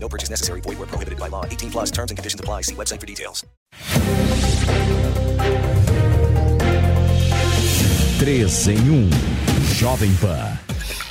No purchase necessary. Void where prohibited by law. 18 plus terms and conditions apply. See website for details. 3 em 1. Jovem Pan.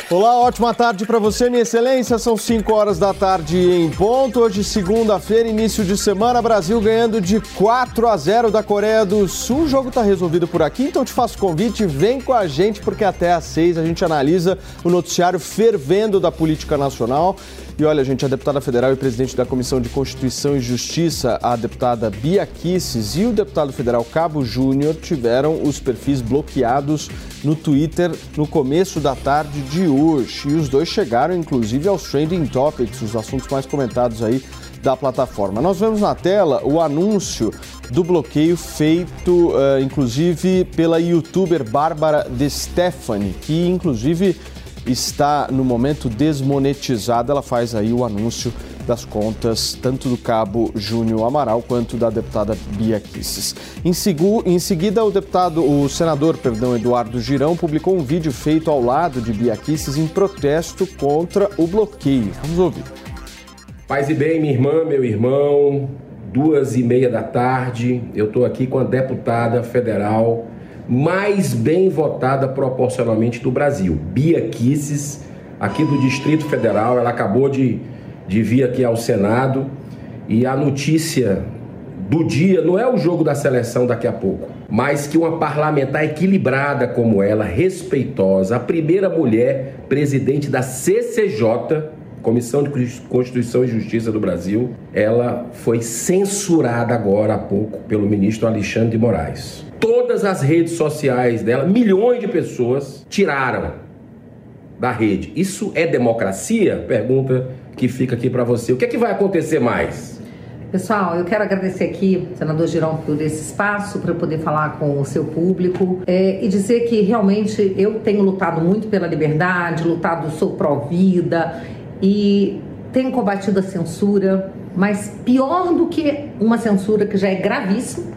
Olá, ótima tarde para você, minha excelência. São 5 horas da tarde em ponto. Hoje, segunda-feira, início de semana, Brasil ganhando de 4 a 0 da Coreia do Sul. O jogo está resolvido por aqui, então te faço convite, vem com a gente, porque até às 6 a gente analisa o noticiário fervendo da política nacional. E olha, gente, a deputada federal e presidente da Comissão de Constituição e Justiça, a deputada Bia Kisses, e o deputado federal Cabo Júnior tiveram os perfis bloqueados no Twitter no começo da tarde de hoje. E os dois chegaram, inclusive, aos trending topics, os assuntos mais comentados aí da plataforma. Nós vemos na tela o anúncio do bloqueio feito, uh, inclusive, pela youtuber Bárbara De Stefani, que, inclusive, está no momento desmonetizada. Ela faz aí o anúncio das contas tanto do cabo Júnior Amaral quanto da deputada Bia Kisses. Em, em, seguida, o deputado, o senador, perdão, Eduardo Girão publicou um vídeo feito ao lado de Bia Kisses em protesto contra o bloqueio. Vamos ouvir. Paz e bem, minha irmã, meu irmão, duas e meia da tarde, eu estou aqui com a deputada federal mais bem votada proporcionalmente do Brasil, Bia Kisses, aqui do Distrito Federal. Ela acabou de, de vir aqui ao Senado e a notícia do dia não é o jogo da seleção daqui a pouco, mas que uma parlamentar equilibrada como ela, respeitosa, a primeira mulher presidente da CCJ, Comissão de Constituição e Justiça do Brasil, ela foi censurada agora há pouco pelo ministro Alexandre de Moraes todas as redes sociais dela, milhões de pessoas tiraram da rede. Isso é democracia? Pergunta que fica aqui para você. O que é que vai acontecer mais? Pessoal, eu quero agradecer aqui, senador Girão, por esse espaço para poder falar com o seu público é, e dizer que realmente eu tenho lutado muito pela liberdade, lutado, sou pró-vida e tenho combatido a censura, mas pior do que uma censura que já é gravíssima,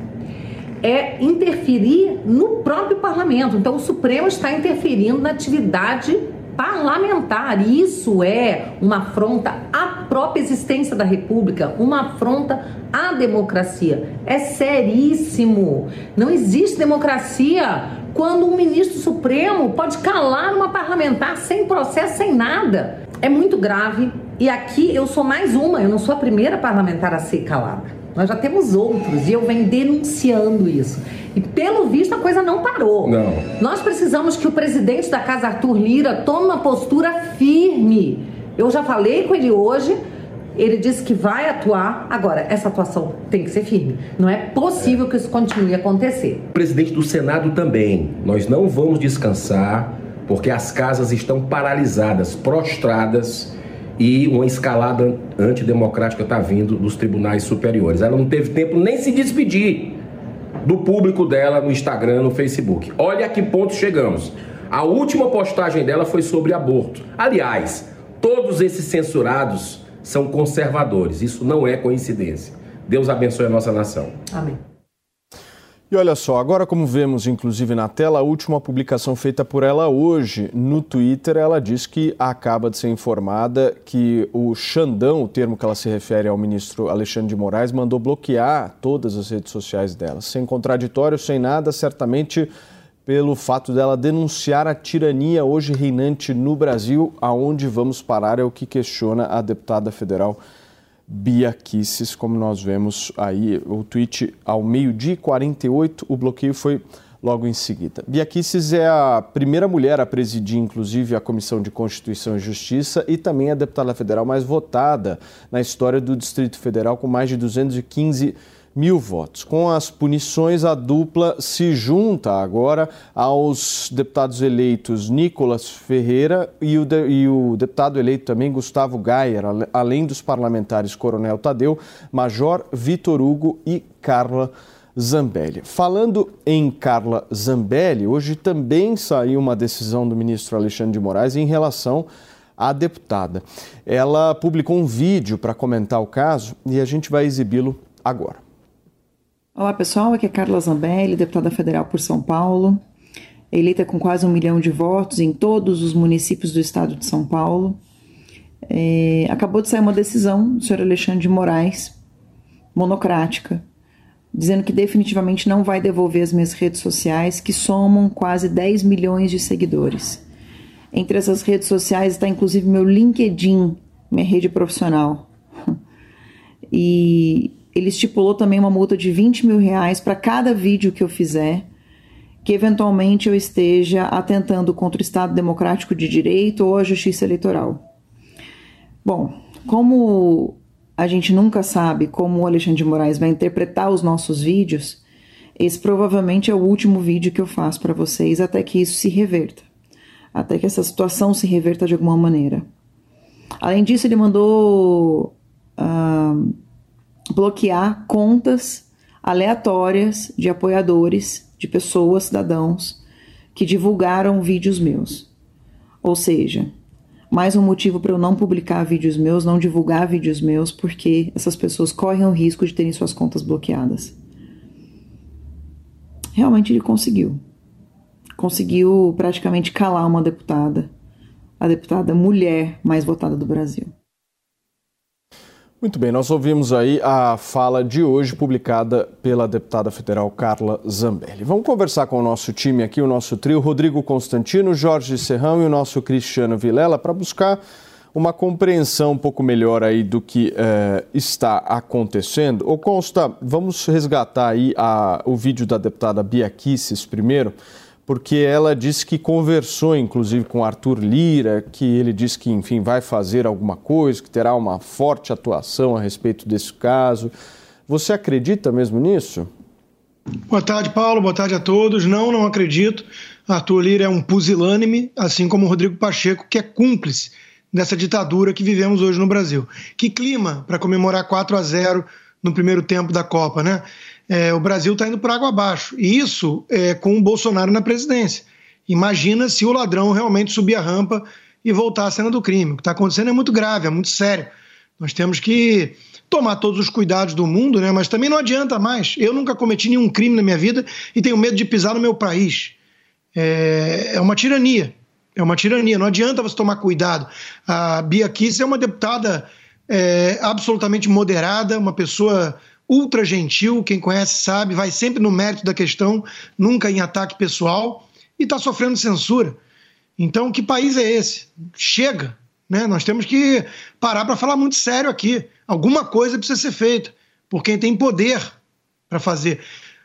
é interferir no próprio parlamento. Então, o Supremo está interferindo na atividade parlamentar. Isso é uma afronta à própria existência da República, uma afronta à democracia. É seríssimo. Não existe democracia quando um ministro supremo pode calar uma parlamentar sem processo, sem nada. É muito grave. E aqui eu sou mais uma, eu não sou a primeira parlamentar a ser calada. Nós já temos outros e eu venho denunciando isso. E pelo visto a coisa não parou. Não. Nós precisamos que o presidente da casa Arthur Lira tome uma postura firme. Eu já falei com ele hoje. Ele disse que vai atuar. Agora, essa atuação tem que ser firme. Não é possível que isso continue a acontecer. O presidente do Senado também. Nós não vamos descansar porque as casas estão paralisadas, prostradas e uma escalada antidemocrática está vindo dos tribunais superiores. Ela não teve tempo nem se despedir do público dela no Instagram, no Facebook. Olha a que ponto chegamos. A última postagem dela foi sobre aborto. Aliás, todos esses censurados são conservadores. Isso não é coincidência. Deus abençoe a nossa nação. Amém. E olha só, agora como vemos inclusive na tela, a última publicação feita por ela hoje no Twitter, ela diz que acaba de ser informada que o Xandão, o termo que ela se refere ao ministro Alexandre de Moraes, mandou bloquear todas as redes sociais dela. Sem contraditório, sem nada, certamente pelo fato dela denunciar a tirania hoje reinante no Brasil, aonde vamos parar é o que questiona a deputada federal Bia Kisses, como nós vemos aí, o tweet ao meio-dia 48, o bloqueio foi logo em seguida. Bia Kisses é a primeira mulher a presidir, inclusive, a Comissão de Constituição e Justiça e também a deputada federal mais votada na história do Distrito Federal, com mais de 215 mil votos. Com as punições, a dupla se junta agora aos deputados eleitos Nicolas Ferreira e o, de, e o deputado eleito também Gustavo Gayer, além dos parlamentares Coronel Tadeu, Major Vitor Hugo e Carla Zambelli. Falando em Carla Zambelli, hoje também saiu uma decisão do ministro Alexandre de Moraes em relação à deputada. Ela publicou um vídeo para comentar o caso e a gente vai exibi-lo agora. Olá pessoal, aqui é Carla Zambelli, deputada federal por São Paulo, eleita com quase um milhão de votos em todos os municípios do estado de São Paulo. É, acabou de sair uma decisão do senhor Alexandre de Moraes, monocrática, dizendo que definitivamente não vai devolver as minhas redes sociais, que somam quase 10 milhões de seguidores. Entre essas redes sociais está inclusive meu LinkedIn, minha rede profissional. E ele estipulou também uma multa de 20 mil reais para cada vídeo que eu fizer, que eventualmente eu esteja atentando contra o Estado Democrático de Direito ou a Justiça Eleitoral. Bom, como a gente nunca sabe como o Alexandre de Moraes vai interpretar os nossos vídeos, esse provavelmente é o último vídeo que eu faço para vocês até que isso se reverta, até que essa situação se reverta de alguma maneira. Além disso, ele mandou uh, bloquear contas aleatórias de apoiadores, de pessoas, cidadãos, que divulgaram vídeos meus. Ou seja, mais um motivo para eu não publicar vídeos meus, não divulgar vídeos meus, porque essas pessoas correm o risco de terem suas contas bloqueadas. Realmente ele conseguiu. Conseguiu praticamente calar uma deputada, a deputada mulher mais votada do Brasil. Muito bem, nós ouvimos aí a fala de hoje publicada pela deputada federal Carla Zambelli. Vamos conversar com o nosso time aqui, o nosso trio, Rodrigo Constantino, Jorge Serrão e o nosso Cristiano Vilela, para buscar uma compreensão um pouco melhor aí do que eh, está acontecendo. Ô Consta, vamos resgatar aí a, o vídeo da deputada Bia Kisses primeiro porque ela disse que conversou, inclusive, com Arthur Lira, que ele disse que, enfim, vai fazer alguma coisa, que terá uma forte atuação a respeito desse caso. Você acredita mesmo nisso? Boa tarde, Paulo. Boa tarde a todos. Não, não acredito. Arthur Lira é um pusilânime, assim como Rodrigo Pacheco, que é cúmplice dessa ditadura que vivemos hoje no Brasil. Que clima para comemorar 4 a 0 no primeiro tempo da Copa, né? É, o Brasil está indo por água abaixo. E isso é, com o Bolsonaro na presidência. Imagina se o ladrão realmente subir a rampa e voltar à cena do crime. O que está acontecendo é muito grave, é muito sério. Nós temos que tomar todos os cuidados do mundo, né? mas também não adianta mais. Eu nunca cometi nenhum crime na minha vida e tenho medo de pisar no meu país. É, é uma tirania. É uma tirania. Não adianta você tomar cuidado. A Bia Kiss é uma deputada é, absolutamente moderada, uma pessoa ultra gentil, quem conhece sabe, vai sempre no mérito da questão, nunca em ataque pessoal, e está sofrendo censura. Então, que país é esse? Chega, né? Nós temos que parar para falar muito sério aqui. Alguma coisa precisa ser feita por quem tem poder para fazer,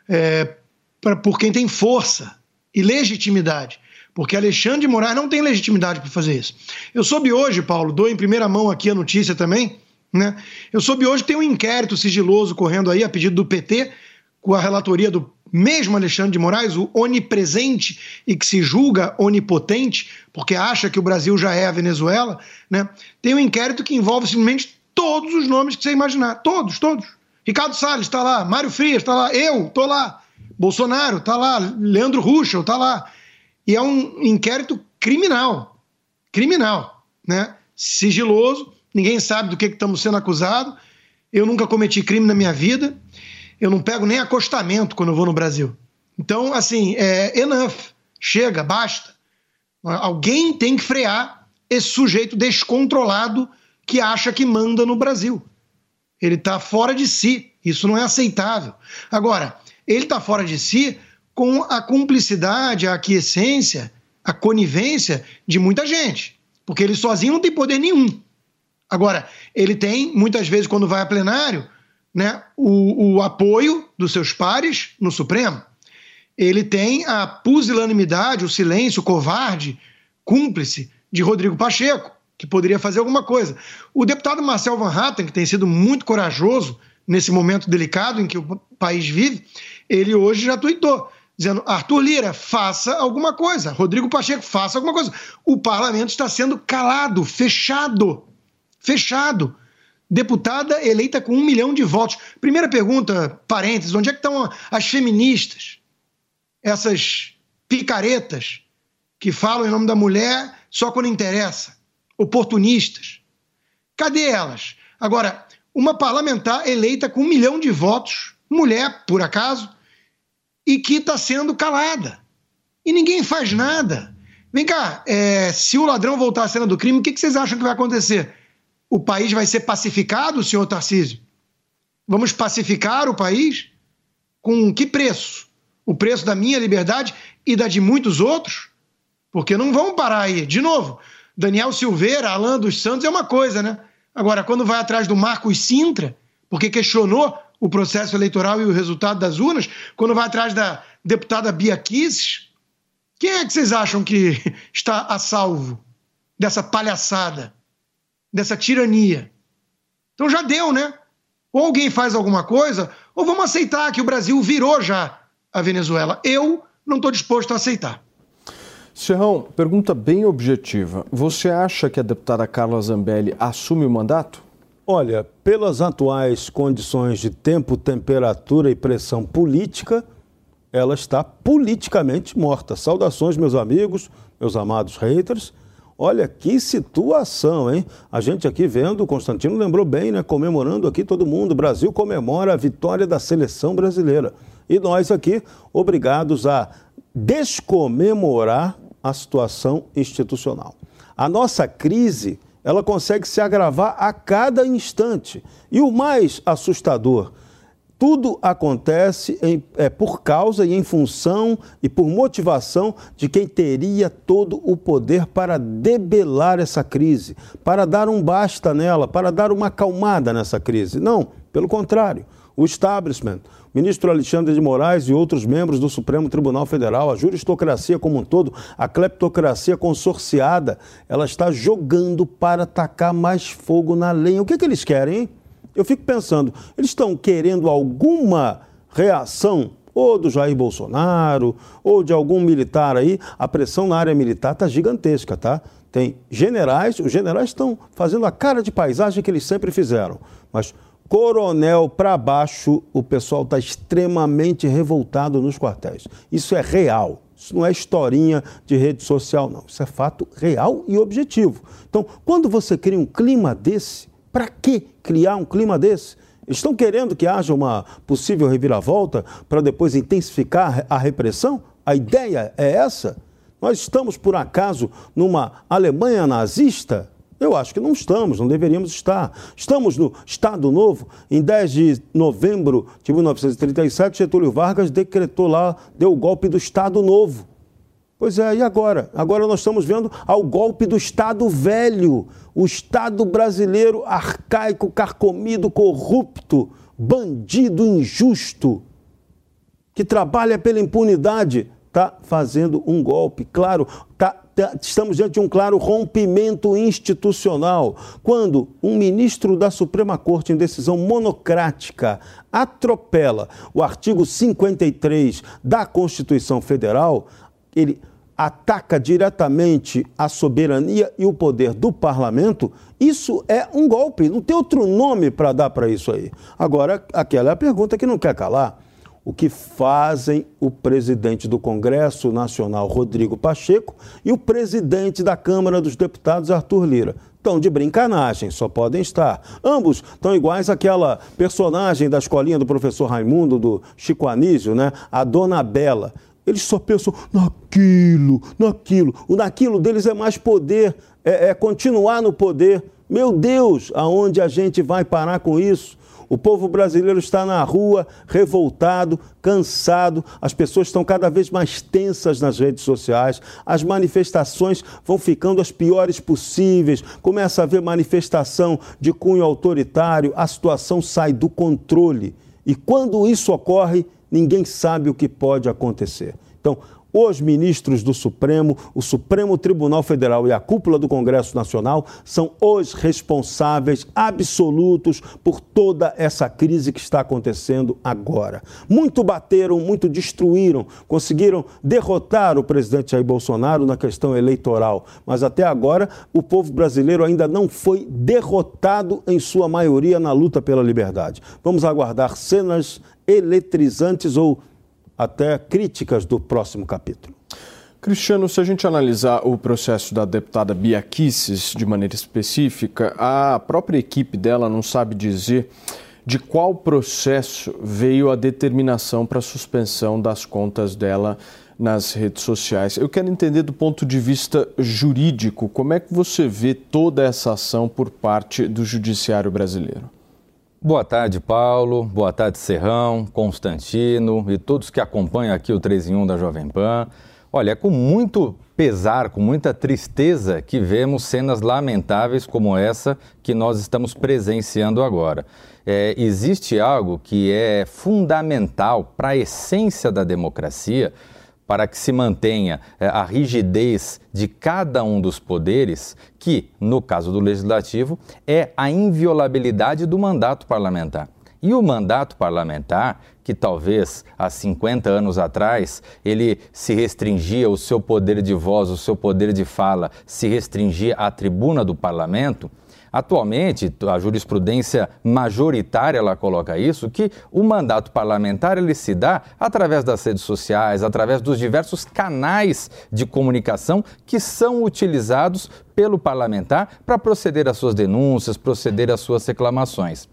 é, pra, por quem tem força e legitimidade. Porque Alexandre de Moraes não tem legitimidade para fazer isso. Eu soube hoje, Paulo, dou em primeira mão aqui a notícia também, né? Eu soube hoje que tem um inquérito sigiloso correndo aí a pedido do PT, com a relatoria do mesmo Alexandre de Moraes, o onipresente e que se julga onipotente, porque acha que o Brasil já é a Venezuela, né? tem um inquérito que envolve simplesmente todos os nomes que você imaginar. Todos, todos. Ricardo Salles está lá, Mário Frias está lá, eu estou lá, Bolsonaro está lá, Leandro Ruschel está lá. E é um inquérito criminal. Criminal, né? Sigiloso ninguém sabe do que, estamos sendo acusados. Eu nunca cometi crime na minha vida. Eu não pego nem acostamento quando eu vou no Brasil. Então, assim, é enough. Chega, basta. Alguém tem que frear esse sujeito descontrolado que acha que manda no Brasil. Ele está fora de si. Isso não é aceitável. Agora, ele está fora de si com a cumplicidade, a aquiescência, a conivência de muita gente. Porque ele sozinho não tem poder nenhum. Agora, ele tem, muitas vezes, quando vai a plenário, né, o, o apoio dos seus pares no Supremo. Ele tem a pusilanimidade, o silêncio, o covarde, cúmplice de Rodrigo Pacheco, que poderia fazer alguma coisa. O deputado Marcel Van Hatten, que tem sido muito corajoso nesse momento delicado em que o país vive, ele hoje já tuitou, dizendo: Arthur Lira, faça alguma coisa. Rodrigo Pacheco, faça alguma coisa. O parlamento está sendo calado, fechado. Fechado. Deputada eleita com um milhão de votos. Primeira pergunta, parênteses: onde é que estão as feministas? Essas picaretas que falam em nome da mulher só quando interessa, oportunistas. Cadê elas? Agora, uma parlamentar eleita com um milhão de votos, mulher, por acaso, e que está sendo calada. E ninguém faz nada. Vem cá, é, se o ladrão voltar à cena do crime, o que, que vocês acham que vai acontecer? O país vai ser pacificado, senhor Tarcísio? Vamos pacificar o país? Com que preço? O preço da minha liberdade e da de muitos outros? Porque não vão parar aí. De novo, Daniel Silveira, Alan dos Santos é uma coisa, né? Agora, quando vai atrás do Marcos Sintra, porque questionou o processo eleitoral e o resultado das urnas, quando vai atrás da deputada Bia Kicis, quem é que vocês acham que está a salvo dessa palhaçada, dessa tirania? Então já deu, né? Ou alguém faz alguma coisa, ou vamos aceitar que o Brasil virou já a Venezuela. Eu não estou disposto a aceitar. Serrão, pergunta bem objetiva. Você acha que a deputada Carla Zambelli assume o mandato? Olha, pelas atuais condições de tempo, temperatura e pressão política, ela está politicamente morta. Saudações, meus amigos, meus amados haters. Olha que situação, hein? A gente aqui vendo, o Constantino lembrou bem, né? Comemorando aqui todo mundo. O Brasil comemora a vitória da seleção brasileira. E nós aqui, obrigados a descomemorar a situação institucional. A nossa crise, ela consegue se agravar a cada instante. E o mais assustador, tudo acontece em, é, por causa e em função e por motivação de quem teria todo o poder para debelar essa crise, para dar um basta nela, para dar uma acalmada nessa crise. Não, pelo contrário, o establishment, ministro Alexandre de Moraes e outros membros do Supremo Tribunal Federal, a juristocracia como um todo, a cleptocracia consorciada, ela está jogando para tacar mais fogo na lenha. O que, é que eles querem, hein? Eu fico pensando, eles estão querendo alguma reação ou do Jair Bolsonaro, ou de algum militar aí, a pressão na área militar está gigantesca, tá? Tem generais, os generais estão fazendo a cara de paisagem que eles sempre fizeram, mas coronel para baixo, o pessoal está extremamente revoltado nos quartéis. Isso é real. Isso não é historinha de rede social, não. Isso é fato real e objetivo. Então, quando você cria um clima desse, para que criar um clima desse? Estão querendo que haja uma possível reviravolta para depois intensificar a repressão? A ideia é essa? Nós estamos, por acaso, numa Alemanha nazista? Eu acho que não estamos, não deveríamos estar. Estamos no Estado Novo. Em 10 de novembro de 1937, Getúlio Vargas decretou lá, deu o golpe do Estado Novo. Pois é, e agora? Agora nós estamos vendo ao golpe do Estado velho, o Estado brasileiro arcaico, carcomido, corrupto, bandido, injusto, que trabalha pela impunidade, está fazendo um golpe. Claro, está Tá, estamos diante de um claro rompimento institucional, quando um ministro da Suprema Corte, em decisão monocrática, atropela o artigo 53 da Constituição Federal, ele ataca diretamente a soberania e o poder do parlamento, isso é um golpe. Não tem outro nome para dar para isso aí. Agora, aquela é a pergunta que não quer calar o que fazem o presidente do Congresso Nacional, Rodrigo Pacheco, e o presidente da Câmara dos Deputados, Arthur Lira. Estão de brincanagem, só podem estar. Ambos estão iguais àquela personagem da escolinha do professor Raimundo, do Chico Anísio, né? a Dona Bela. Eles só pensam naquilo, naquilo. O naquilo deles é mais poder, é, é continuar no poder. Meu Deus, aonde a gente vai parar com isso? O povo brasileiro está na rua, revoltado, cansado, as pessoas estão cada vez mais tensas nas redes sociais, as manifestações vão ficando as piores possíveis, começa a haver manifestação de cunho autoritário, a situação sai do controle. E quando isso ocorre, ninguém sabe o que pode acontecer. Então, os ministros do Supremo, o Supremo Tribunal Federal e a cúpula do Congresso Nacional são os responsáveis absolutos por toda essa crise que está acontecendo agora. Muito bateram, muito destruíram, conseguiram derrotar o presidente Jair Bolsonaro na questão eleitoral, mas até agora o povo brasileiro ainda não foi derrotado em sua maioria na luta pela liberdade. Vamos aguardar cenas eletrizantes ou até críticas do próximo capítulo. Cristiano, se a gente analisar o processo da deputada Bia Kicis de maneira específica, a própria equipe dela não sabe dizer de qual processo veio a determinação para a suspensão das contas dela nas redes sociais. Eu quero entender do ponto de vista jurídico, como é que você vê toda essa ação por parte do judiciário brasileiro? Boa tarde, Paulo. Boa tarde, Serrão, Constantino e todos que acompanham aqui o 3 em 1 da Jovem Pan. Olha, é com muito pesar, com muita tristeza que vemos cenas lamentáveis como essa que nós estamos presenciando agora. É, existe algo que é fundamental para a essência da democracia, para que se mantenha é, a rigidez de cada um dos poderes, que, no caso do legislativo, é a inviolabilidade do mandato parlamentar. E o mandato parlamentar, que talvez há 50 anos atrás ele se restringia, o seu poder de voz, o seu poder de fala se restringia à tribuna do parlamento, Atualmente, a jurisprudência majoritária ela coloca isso, que o mandato parlamentar ele se dá através das redes sociais, através dos diversos canais de comunicação que são utilizados pelo parlamentar para proceder às suas denúncias, proceder às suas reclamações.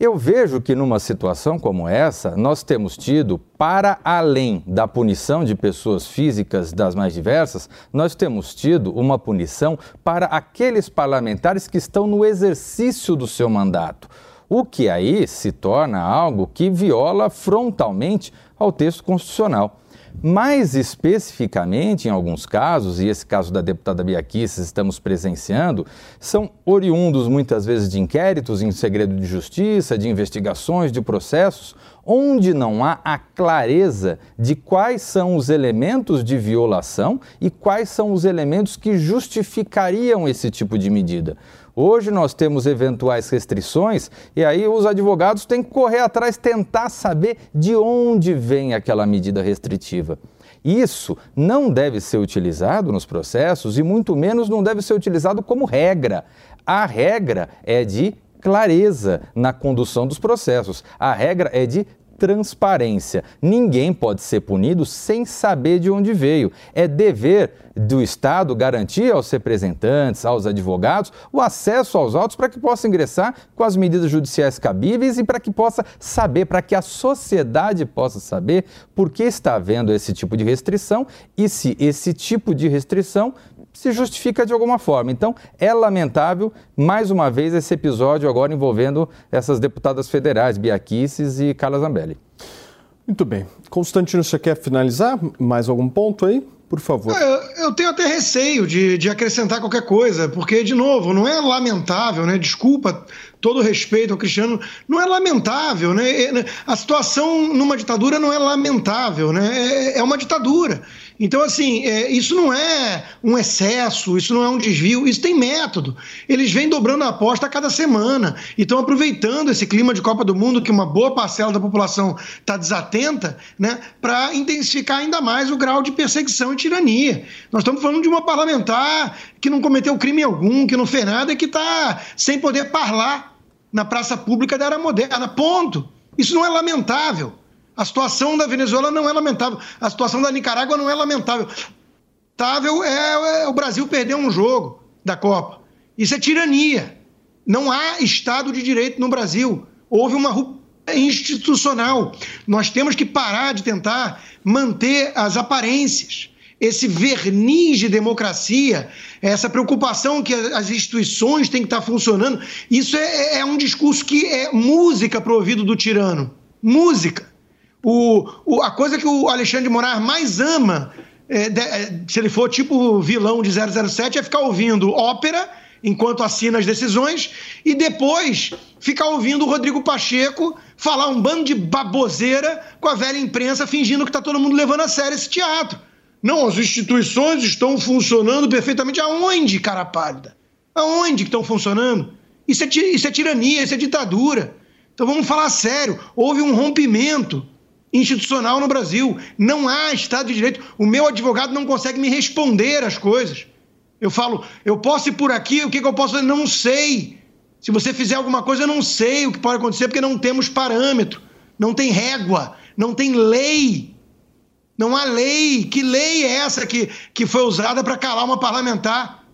Eu vejo que numa situação como essa, nós temos tido, para além da punição de pessoas físicas das mais diversas, nós temos tido uma punição para aqueles parlamentares que estão no exercício do seu mandato. O que aí se torna algo que viola frontalmente ao texto constitucional. Mais especificamente, em alguns casos, e esse caso da deputada Bia estamos presenciando, são oriundos muitas vezes de inquéritos em segredo de justiça, de investigações, de processos, onde não há a clareza de quais são os elementos de violação e quais são os elementos que justificariam esse tipo de medida. Hoje nós temos eventuais restrições e aí os advogados têm que correr atrás, tentar saber de onde vem aquela medida restritiva. Isso não deve ser utilizado nos processos e muito menos não deve ser utilizado como regra. A regra é de clareza na condução dos processos. A regra é de transparência. Ninguém pode ser punido sem saber de onde veio. É dever do Estado garantir aos representantes, aos advogados, o acesso aos autos para que possa ingressar com as medidas judiciais cabíveis e para que possa saber, para que a sociedade possa saber por que está havendo esse tipo de restrição e se esse tipo de restrição se justifica de alguma forma. Então, é lamentável, mais uma vez, esse episódio agora envolvendo essas deputadas federais, Biaquices e Carla Zambelli. Muito bem. Constantino, você quer finalizar? Mais algum ponto aí? Por favor. Eu, eu, tenho até receio de, de acrescentar qualquer coisa, porque, de novo, não é lamentável, né? Desculpa todo respeito ao Cristiano, não é lamentável, né? É, a situação numa ditadura não é lamentável, né? É, é uma ditadura. Então, assim, é, isso não é um excesso, isso não é um desvio, isso tem método. Eles vêm dobrando a aposta a cada semana e estão aproveitando esse clima de Copa do Mundo, que uma boa parcela da população está desatenta, né, para intensificar ainda mais o grau de perseguição e tirania. Nós estamos falando de uma parlamentar que não cometeu crime algum, que não fez nada e que está sem poder falar na praça pública da era moderna. Ponto. Isso não é lamentável. A situação da Venezuela não é lamentável. A situação da Nicarágua não é lamentável. Lamentável é, é o Brasil perder um jogo da Copa. Isso é tirania. Não há Estado de Direito no Brasil. Houve uma ruptura institucional. Nós temos que parar de tentar manter as aparências esse verniz de democracia, essa preocupação que as instituições têm que estar funcionando, isso é, é um discurso que é música para o ouvido do tirano. Música. O, o, a coisa que o Alexandre de Moraes mais ama, é, de, é, se ele for tipo vilão de 007, é ficar ouvindo ópera enquanto assina as decisões e depois ficar ouvindo o Rodrigo Pacheco falar um bando de baboseira com a velha imprensa fingindo que está todo mundo levando a sério esse teatro. Não, as instituições estão funcionando perfeitamente. Aonde, cara pálida? Aonde que estão funcionando? Isso é, isso é tirania, isso é ditadura. Então vamos falar sério. Houve um rompimento institucional no Brasil. Não há Estado de Direito. O meu advogado não consegue me responder as coisas. Eu falo, eu posso ir por aqui, o que, que eu posso fazer? Não sei. Se você fizer alguma coisa, eu não sei o que pode acontecer, porque não temos parâmetro, não tem régua, não tem lei. Não há lei. Que lei é essa que, que foi usada para calar uma parlamentar,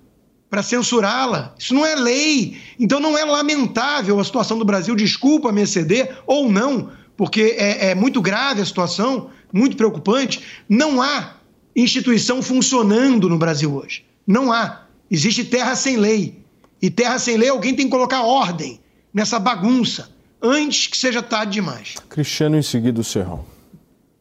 para censurá-la? Isso não é lei. Então não é lamentável a situação do Brasil, desculpa me exceder, ou não, porque é, é muito grave a situação, muito preocupante. Não há instituição funcionando no Brasil hoje. Não há. Existe terra sem lei. E terra sem lei, alguém tem que colocar ordem nessa bagunça antes que seja tarde demais. Cristiano, em seguida, o Serrão.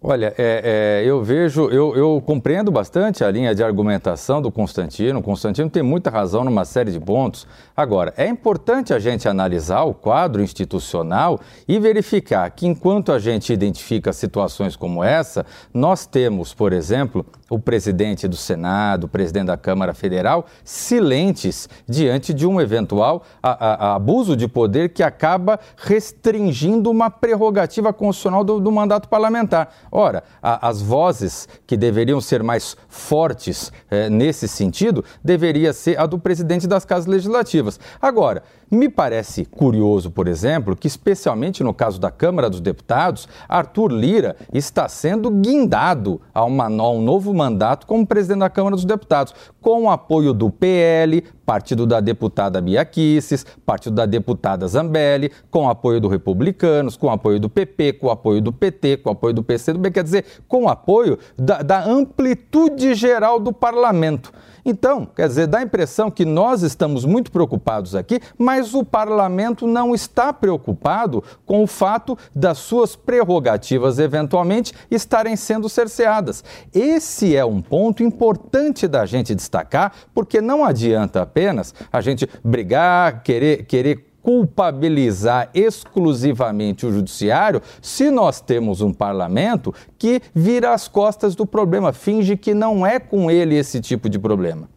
Olha, é, é, eu vejo, eu, eu, compreendo bastante a linha de argumentação do Constantino. O Constantino tem muita razão numa série de pontos. Agora, é importante a gente analisar o quadro institucional e verificar que, enquanto a gente identifica situações como essa, nós temos, por exemplo, o presidente do Senado, o presidente da Câmara Federal, silentes diante de um eventual a, a, abuso de poder que acaba restringindo uma prerrogativa constitucional do, do mandato parlamentar. Ora, a, as vozes que deveriam ser mais fortes eh, nesse sentido deveria ser a do presidente das casas legislativas. Agora, me parece curioso, por exemplo, que, especialmente no caso da Câmara dos Deputados, Arthur Lira está sendo guindado a, uma, a um novo mandato como presidente da Câmara dos Deputados, com o apoio do PL, partido da deputada Bia Kicis, partido da deputada Zambelli, com o apoio do Republicanos, com o apoio do PP, com o apoio do PT, com o apoio do PCdoB, quer dizer, com o apoio da, da amplitude geral do parlamento. Então, quer dizer, dá a impressão que nós estamos muito preocupados aqui, mas o parlamento não está preocupado com o fato das suas prerrogativas eventualmente estarem sendo cerceadas. Esse é um ponto importante da gente destacar, porque não adianta apenas a gente brigar, querer, querer culpabilizar exclusivamente o judiciário se nós temos um parlamento que vira as costas do problema, finge que não é com ele esse tipo de problema.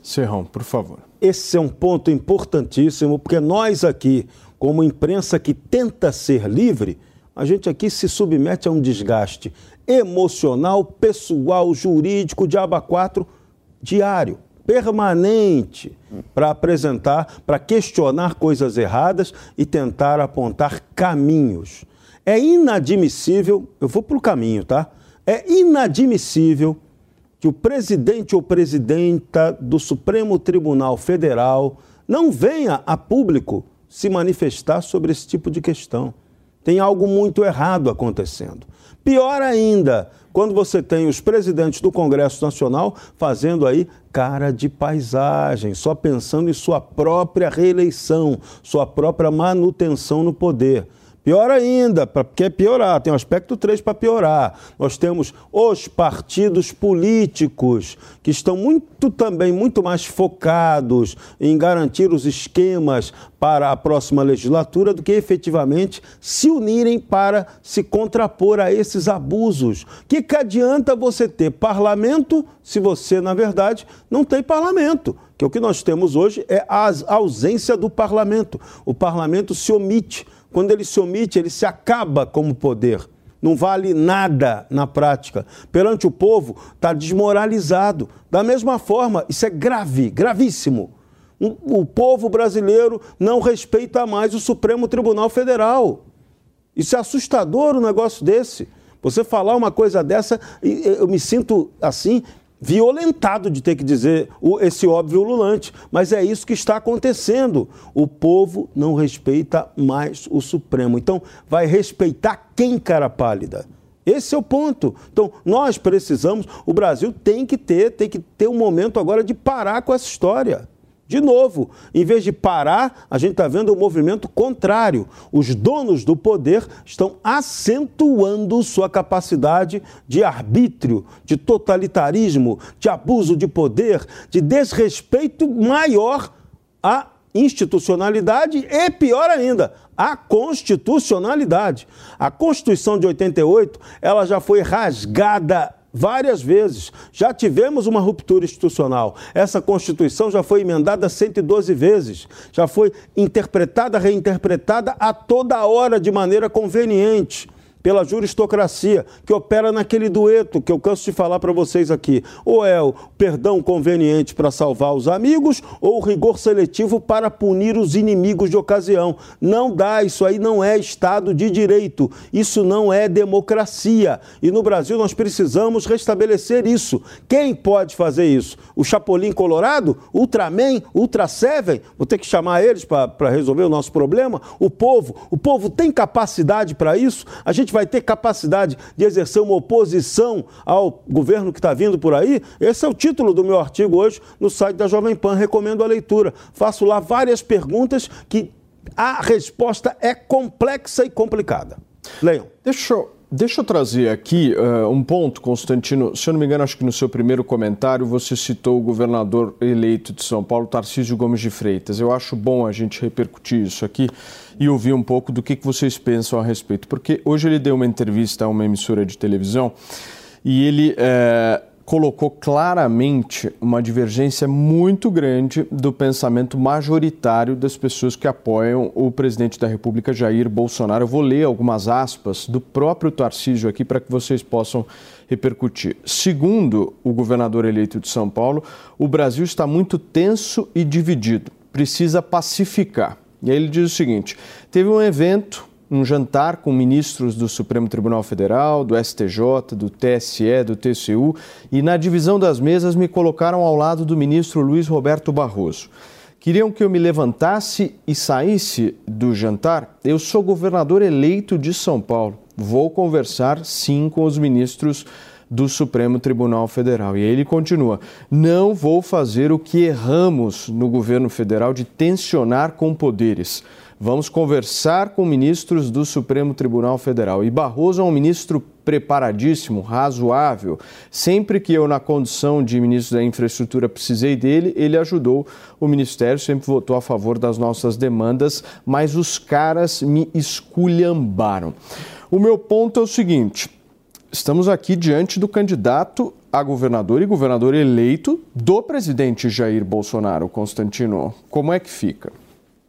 Serrão, por favor. Esse é um ponto importantíssimo, porque nós aqui, como imprensa que tenta ser livre, a gente aqui se submete a um desgaste emocional, pessoal, jurídico, de aba 4 diário permanente para apresentar, para questionar coisas erradas e tentar apontar caminhos. É inadmissível, eu vou para o caminho, tá? É inadmissível que o presidente ou presidenta do Supremo Tribunal Federal não venha a público se manifestar sobre esse tipo de questão. Tem algo muito errado acontecendo. Pior ainda, quando você tem os presidentes do Congresso Nacional fazendo aí cara de paisagem, só pensando em sua própria reeleição, sua própria manutenção no poder. Pior ainda, quer piorar, tem o aspecto 3 para piorar. Nós temos os partidos políticos, que estão muito também muito mais focados em garantir os esquemas para a próxima legislatura do que efetivamente se unirem para se contrapor a esses abusos. Que que adianta você ter parlamento se você, na verdade, não tem parlamento? Que o que nós temos hoje é a ausência do parlamento. O parlamento se omite quando ele se omite, ele se acaba como poder. Não vale nada na prática. Perante o povo, está desmoralizado. Da mesma forma, isso é grave, gravíssimo. O povo brasileiro não respeita mais o Supremo Tribunal Federal. Isso é assustador um negócio desse. Você falar uma coisa dessa, eu me sinto assim, violentado de ter que dizer esse óbvio ululante, mas é isso que está acontecendo. O povo não respeita mais o Supremo. Então, vai respeitar quem, cara pálida? Esse é o ponto. Então, nós precisamos, o Brasil tem que ter, tem que ter um momento agora de parar com essa história. De novo, em vez de parar, a gente está vendo o um movimento contrário. Os donos do poder estão acentuando sua capacidade de arbítrio, de totalitarismo, de abuso de poder, de desrespeito maior à institucionalidade e, pior ainda, à constitucionalidade. A Constituição de 88 ela já foi rasgada várias vezes. Já tivemos uma ruptura institucional. Essa Constituição já foi emendada 112 vezes, já foi interpretada, reinterpretada a toda hora de maneira conveniente pela juristocracia, que opera naquele dueto que eu canso de falar para vocês aqui. Ou é o perdão conveniente para salvar os amigos, ou o rigor seletivo para punir os inimigos de ocasião. Não dá, isso aí não é Estado de Direito, isso não é democracia. E no Brasil nós precisamos restabelecer isso. Quem pode fazer isso? O Chapolin Colorado? Ultraman? Ultra Seven? Vou ter que chamar eles para resolver o nosso problema? O povo? O povo tem capacidade para isso? A gente vai ter capacidade de exercer uma oposição ao governo que está vindo por aí? Esse é o título do meu artigo hoje no site da Jovem Pan. Recomendo a leitura. Faço lá várias perguntas que a resposta é complexa e complicada. Leiam. Deixa eu Deixa eu trazer aqui uh, um ponto, Constantino. Se eu não me engano, acho que no seu primeiro comentário você citou o governador eleito de São Paulo, Tarcísio Gomes de Freitas. Eu acho bom a gente repercutir isso aqui e ouvir um pouco do que, vocês pensam a respeito. Porque hoje ele deu uma entrevista a uma emissora de televisão e ele. Uh, colocou claramente uma divergência muito grande do pensamento majoritário das pessoas que apoiam o presidente da República, Jair Bolsonaro. Eu vou ler algumas aspas do próprio Tarcísio aqui para que vocês possam repercutir. Segundo o governador eleito de São Paulo, o Brasil está muito tenso e dividido, precisa pacificar. E aí ele diz o seguinte: teve um evento um jantar com ministros do Supremo Tribunal Federal, do STJ, do TSE, do TCU, e na divisão das mesas me colocaram ao lado do ministro Luiz Roberto Barroso. Queriam que eu me levantasse e saísse do jantar? Eu sou governador eleito de São Paulo. Vou conversar sim com os ministros do Supremo Tribunal Federal. E aí ele continua: não vou fazer o que erramos no governo federal de tensionar com poderes. Vamos conversar com ministros do Supremo Tribunal Federal. E Barroso é um ministro preparadíssimo, razoável. Sempre que eu, na condição de ministro da Infraestrutura, precisei dele, ele ajudou o Ministério, sempre votou a favor das nossas demandas, mas os caras me esculhambaram. O meu ponto é o seguinte: estamos aqui diante do candidato a governador e governador eleito do presidente Jair Bolsonaro, Constantino. Como é que fica?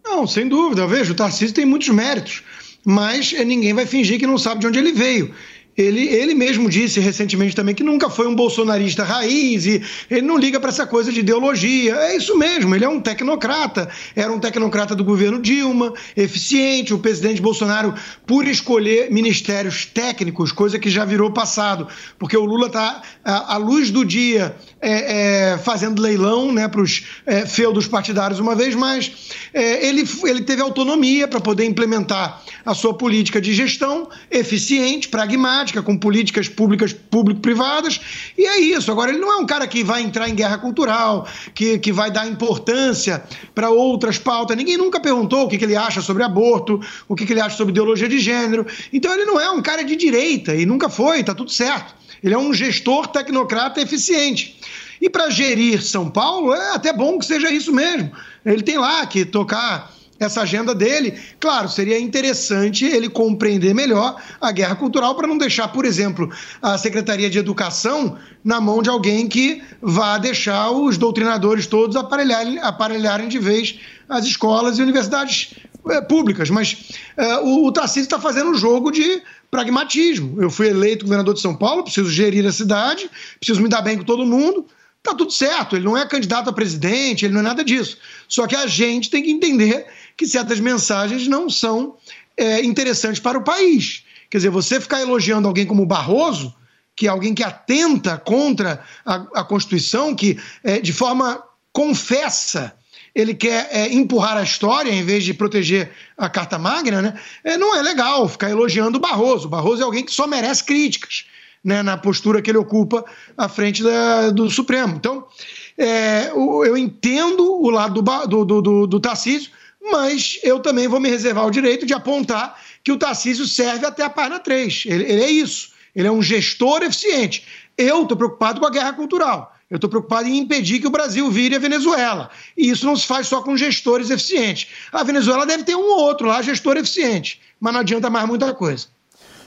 Não, sem dúvida. Veja, o Tarcísio tem muitos méritos, mas eh, ninguém vai fingir que não sabe de onde ele veio. Ele, ele mesmo disse recentemente também que nunca foi um bolsonarista raiz e ele não liga para essa coisa de ideologia. É isso mesmo, ele é um tecnocrata. Era um tecnocrata do governo Dilma, eficiente. O presidente Bolsonaro, por escolher ministérios técnicos, coisa que já virou passado, porque o Lula está à luz do dia é, é, fazendo leilão né, para os é, feudos partidários uma vez mais. É, ele, ele teve autonomia para poder implementar a sua política de gestão eficiente, pragmática com políticas públicas público-privadas, e é isso. Agora, ele não é um cara que vai entrar em guerra cultural, que, que vai dar importância para outras pautas. Ninguém nunca perguntou o que, que ele acha sobre aborto, o que, que ele acha sobre ideologia de gênero. Então, ele não é um cara de direita, e nunca foi, está tudo certo. Ele é um gestor tecnocrata eficiente. E para gerir São Paulo, é até bom que seja isso mesmo. Ele tem lá que tocar essa agenda dele. Claro, seria interessante ele compreender melhor a guerra cultural para não deixar, por exemplo, a Secretaria de Educação na mão de alguém que vá deixar os doutrinadores todos aparelharem, aparelharem de vez as escolas e universidades é, públicas. Mas é, o, o Tarcísio está fazendo um jogo de pragmatismo. Eu fui eleito governador de São Paulo, preciso gerir a cidade, preciso me dar bem com todo mundo. Tá tudo certo, ele não é candidato a presidente, ele não é nada disso. Só que a gente tem que entender que certas mensagens não são é, interessantes para o país. Quer dizer, você ficar elogiando alguém como Barroso, que é alguém que atenta contra a, a Constituição, que é, de forma confessa ele quer é, empurrar a história em vez de proteger a Carta Magna, né? É, não é legal ficar elogiando o Barroso. O Barroso é alguém que só merece críticas né, na postura que ele ocupa à frente da, do Supremo. Então, é, eu entendo o lado do, do, do, do Tarcísio, mas eu também vou me reservar o direito de apontar que o Tarcísio serve até a página 3. Ele, ele é isso. Ele é um gestor eficiente. Eu estou preocupado com a guerra cultural. Eu estou preocupado em impedir que o Brasil vire a Venezuela. E isso não se faz só com gestores eficientes. A Venezuela deve ter um ou outro lá, gestor eficiente, mas não adianta mais muita coisa.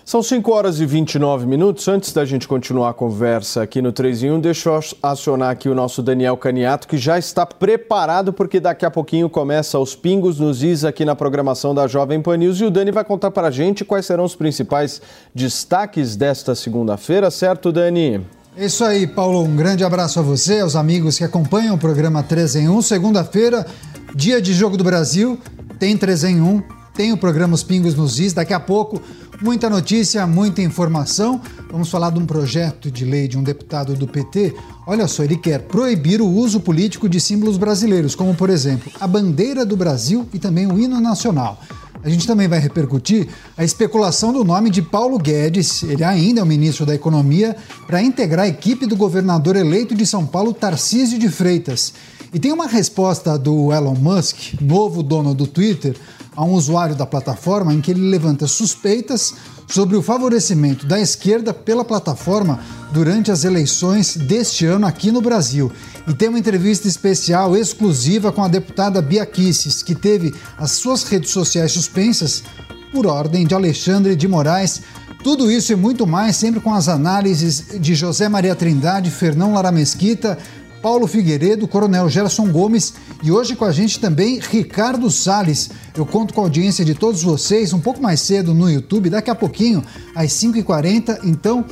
São 5 horas e 29 minutos. Antes da gente continuar a conversa aqui no 3 em 1, deixa eu acionar aqui o nosso Daniel Caniato, que já está preparado, porque daqui a pouquinho começa os pingos nos is aqui na programação da Jovem Pan News. E o Dani vai contar para a gente quais serão os principais destaques desta segunda-feira, certo, Dani? Isso aí, Paulo. Um grande abraço a você, aos amigos que acompanham o programa 3 em 1. Segunda-feira, dia de Jogo do Brasil, tem 3 em 1, tem o programa Os Pingos nos Is. Daqui a pouco Muita notícia, muita informação. Vamos falar de um projeto de lei de um deputado do PT. Olha só, ele quer proibir o uso político de símbolos brasileiros, como por exemplo a bandeira do Brasil e também o hino nacional. A gente também vai repercutir a especulação do nome de Paulo Guedes, ele ainda é o ministro da Economia, para integrar a equipe do governador eleito de São Paulo, Tarcísio de Freitas. E tem uma resposta do Elon Musk, novo dono do Twitter, a um usuário da plataforma em que ele levanta suspeitas sobre o favorecimento da esquerda pela plataforma durante as eleições deste ano aqui no Brasil. E tem uma entrevista especial exclusiva com a deputada Bia Kisses, que teve as suas redes sociais suspensas por ordem de Alexandre de Moraes. Tudo isso e muito mais, sempre com as análises de José Maria Trindade, Fernão Lara Mesquita, Paulo Figueiredo, Coronel Gerson Gomes e hoje com a gente também Ricardo Sales. Eu conto com a audiência de todos vocês um pouco mais cedo no YouTube, daqui a pouquinho, às 5h40. Então,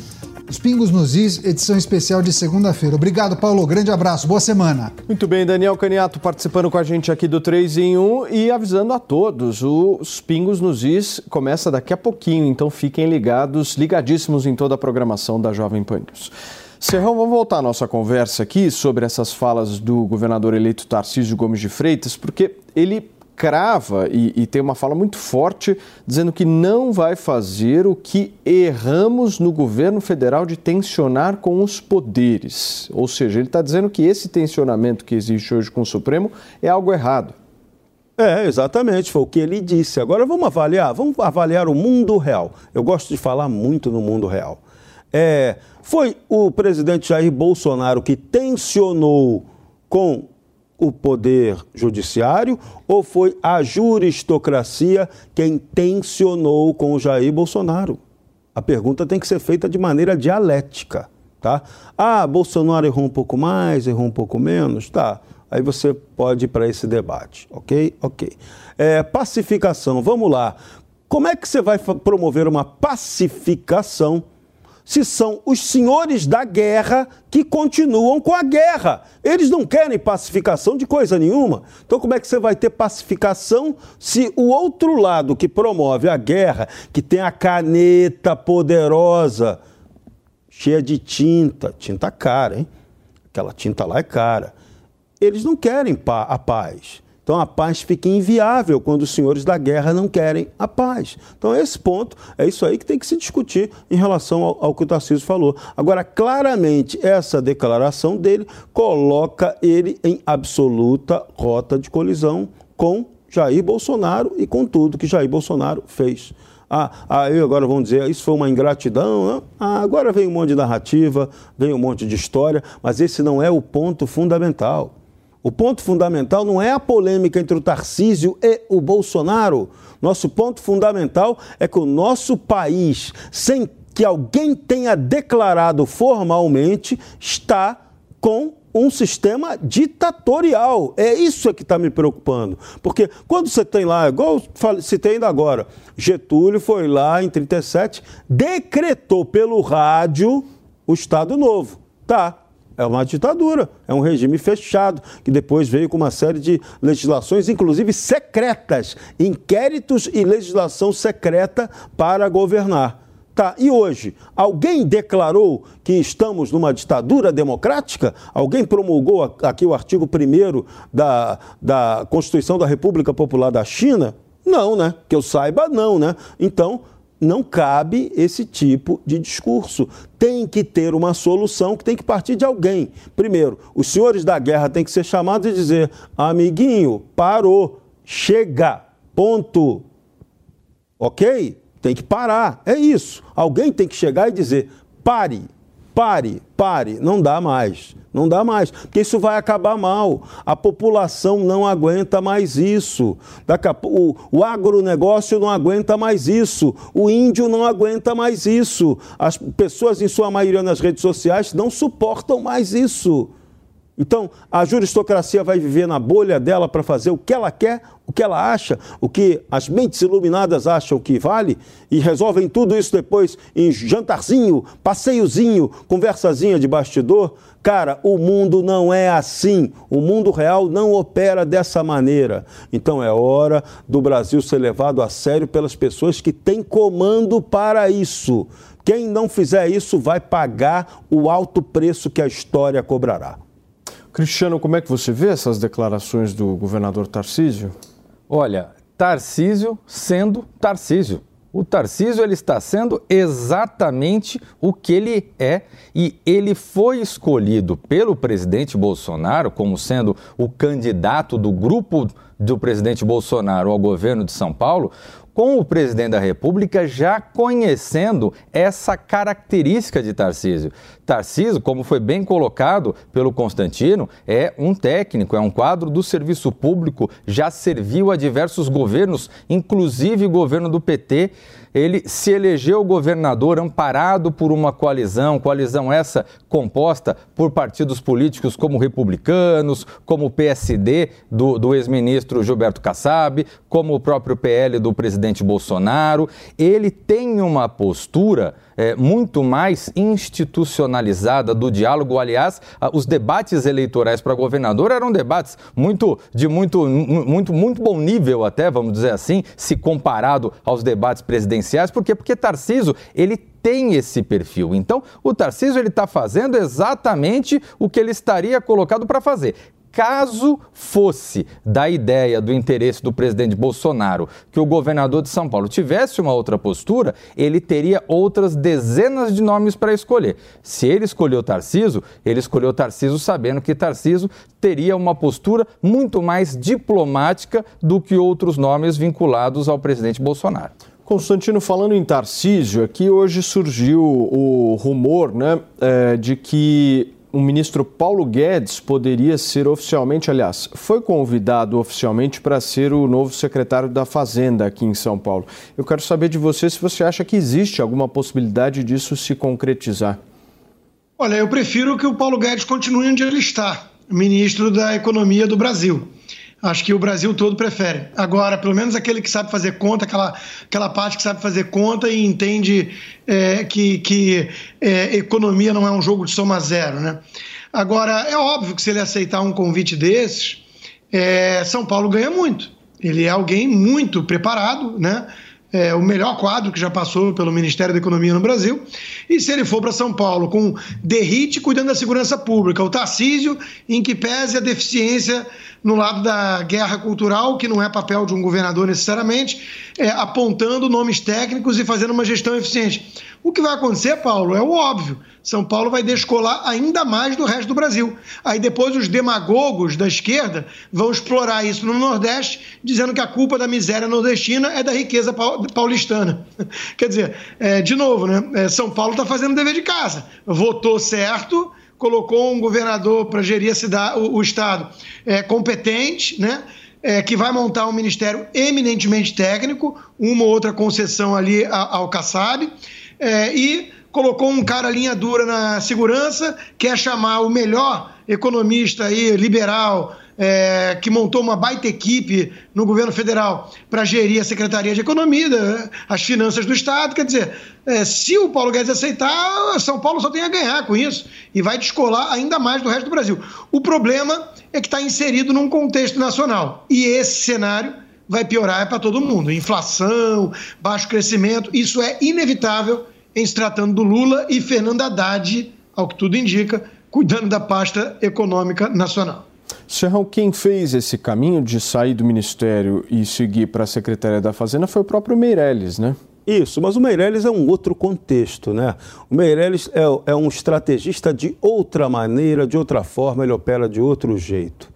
os Pingos nos Is, edição especial de segunda-feira. Obrigado, Paulo. Grande abraço. Boa semana. Muito bem, Daniel Caniato participando com a gente aqui do 3 em 1 e avisando a todos, os Pingos nos Is começa daqui a pouquinho, então fiquem ligados, ligadíssimos em toda a programação da Jovem Pan News. Serrão, vamos voltar à nossa conversa aqui sobre essas falas do governador eleito Tarcísio Gomes de Freitas, porque ele crava e, e, tem uma fala muito forte dizendo que não vai fazer o que erramos no governo federal de tensionar com os poderes. Ou seja, ele está dizendo que esse tensionamento que existe hoje com o Supremo é algo errado. É, exatamente, foi o que ele disse. Agora vamos avaliar, vamos avaliar o mundo real. Eu gosto de falar muito no mundo real. É, foi o presidente Jair Bolsonaro que tensionou com o poder judiciário ou foi a juristocracia quem tensionou com o Jair Bolsonaro? A pergunta tem que ser feita de maneira dialética, tá? Ah, Bolsonaro errou um pouco mais, errou um pouco menos, tá? Aí você pode ir para esse debate, ok? Ok. É, pacificação, vamos lá. Como é que você vai promover uma pacificação? Se são os senhores da guerra que continuam com a guerra. Eles não querem pacificação de coisa nenhuma. Então, como é que você vai ter pacificação se o outro lado que promove a guerra, que tem a caneta poderosa, cheia de tinta, tinta cara, hein? Aquela tinta lá é cara. Eles não querem a paz. Então a paz fica inviável quando os senhores da guerra não querem a paz. Então esse ponto, é isso aí que tem que se discutir em relação ao, ao que o Tarcísio falou. Agora, claramente, essa declaração dele coloca ele em absoluta rota de colisão com Jair Bolsonaro e com tudo que Jair Bolsonaro fez. Ah, aí agora vão dizer, isso foi uma ingratidão. Né? Ah, agora vem um monte de narrativa, vem um monte de história, mas esse não é o ponto fundamental. O ponto fundamental não é a polêmica entre o Tarcísio e o Bolsonaro. Nosso ponto fundamental é que o nosso país, sem que alguém tenha declarado formalmente, está com um sistema ditatorial. É isso que está me preocupando. Porque quando você tem lá, igual citei ainda agora, Getúlio foi lá em 37, decretou pelo rádio o Estado Novo. Tá, é uma ditadura, é um regime fechado, que depois veio com uma série de legislações, inclusive secretas, inquéritos e legislação secreta para governar. Tá, e hoje, alguém declarou que estamos numa ditadura democrática? Alguém promulgou aqui o artigo 1 da, da Constituição da República Popular da China? Não, né? Que eu saiba, não, né? Então, não cabe esse tipo de discurso. Tem que ter uma solução que tem que partir de alguém. Primeiro, os senhores da guerra têm que ser chamados e dizer: amiguinho, parou, chega, ponto. Ok? Tem que parar, é isso. Alguém tem que chegar e dizer: pare. Pare, pare, não dá mais. Não dá mais, porque isso vai acabar mal. A população não aguenta mais isso. O, o agronegócio não aguenta mais isso. O índio não aguenta mais isso. As pessoas, em sua maioria nas redes sociais, não suportam mais isso. Então, a juristocracia vai viver na bolha dela para fazer o que ela quer, o que ela acha, o que as mentes iluminadas acham que vale e resolvem tudo isso depois em jantarzinho, passeiozinho, conversazinha de bastidor. Cara, o mundo não é assim. O mundo real não opera dessa maneira. Então é hora do Brasil ser levado a sério pelas pessoas que têm comando para isso. Quem não fizer isso vai pagar o alto preço que a história cobrará. Cristiano, como é que você vê essas declarações do governador Tarcísio? Olha, Tarcísio sendo Tarcísio. O Tarcísio ele está sendo exatamente o que ele é e ele foi escolhido pelo presidente Bolsonaro como sendo o candidato do grupo do presidente Bolsonaro ao governo de São Paulo, com o presidente da República já conhecendo essa característica de Tarcísio. Tarcísio, como foi bem colocado pelo Constantino, é um técnico, é um quadro do serviço público, já serviu a diversos governos, inclusive o governo do PT ele se elegeu governador amparado por uma coalizão, coalizão essa composta por partidos políticos como republicanos, como o PSD do, do ex-ministro Gilberto Kassab, como o próprio PL do presidente Bolsonaro. Ele tem uma postura é, muito mais institucionalizada do diálogo. Aliás, os debates eleitorais para governador eram debates muito de muito, muito, muito bom nível, até, vamos dizer assim, se comparado aos debates presidenciais. Por quê? Porque Tarciso, ele tem esse perfil. Então, o Tarcísio ele está fazendo exatamente o que ele estaria colocado para fazer caso fosse da ideia, do interesse do presidente Bolsonaro, que o governador de São Paulo tivesse uma outra postura, ele teria outras dezenas de nomes para escolher. Se ele escolheu Tarciso, ele escolheu Tarciso sabendo que Tarciso teria uma postura muito mais diplomática do que outros nomes vinculados ao presidente Bolsonaro. Constantino, falando em Tarcísio, aqui hoje surgiu o rumor né, é, de que o ministro Paulo Guedes poderia ser oficialmente, aliás, foi convidado oficialmente para ser o novo secretário da Fazenda aqui em São Paulo. Eu quero saber de você se você acha que existe alguma possibilidade disso se concretizar. Olha, eu prefiro que o Paulo Guedes continue onde ele está, ministro da Economia do Brasil acho que o Brasil todo prefere. Agora, pelo menos aquele que sabe fazer conta, aquela, aquela parte que sabe fazer conta e entende é, que, que é, economia não é um jogo de soma zero, né? Agora, é óbvio que se ele aceitar um convite desses, é, São Paulo ganha muito. Ele é alguém muito preparado, né? é, o melhor quadro que já passou pelo Ministério da Economia no Brasil. E se ele for para São Paulo com Derrite cuidando da segurança pública, o Tarcísio, em que pese a deficiência no lado da guerra cultural, que não é papel de um governador necessariamente, é, apontando nomes técnicos e fazendo uma gestão eficiente. O que vai acontecer, Paulo, é o óbvio. São Paulo vai descolar ainda mais do resto do Brasil. Aí depois os demagogos da esquerda vão explorar isso no Nordeste, dizendo que a culpa da miséria nordestina é da riqueza paulistana. Quer dizer, é, de novo, né? É, São Paulo está fazendo dever de casa. Votou certo, colocou um governador para gerir cidade, o, o, Estado é, competente, né? É, que vai montar um ministério eminentemente técnico, uma ou outra concessão ali ao Kassab, é, e colocou um cara linha dura na segurança, quer chamar o melhor economista aí, liberal, é, que montou uma baita equipe no governo federal para gerir a Secretaria de Economia, as finanças do Estado. Quer dizer, é, se o Paulo Guedes aceitar, São Paulo só tem a ganhar com isso e vai descolar ainda mais do resto do Brasil. O problema é que está inserido num contexto nacional e esse cenário vai piorar para todo mundo. Inflação, baixo crescimento, isso é inevitável em se tratando do Lula e Fernando Haddad, ao que tudo indica, cuidando da pasta econômica nacional. Serrão, quem fez esse caminho de sair do Ministério e seguir para a Secretaria da Fazenda foi o próprio Meirelles, né? Isso, mas o Meirelles é um outro contexto, né? O Meirelles é, é, um estrategista de outra maneira, de outra forma, ele opera de outro jeito.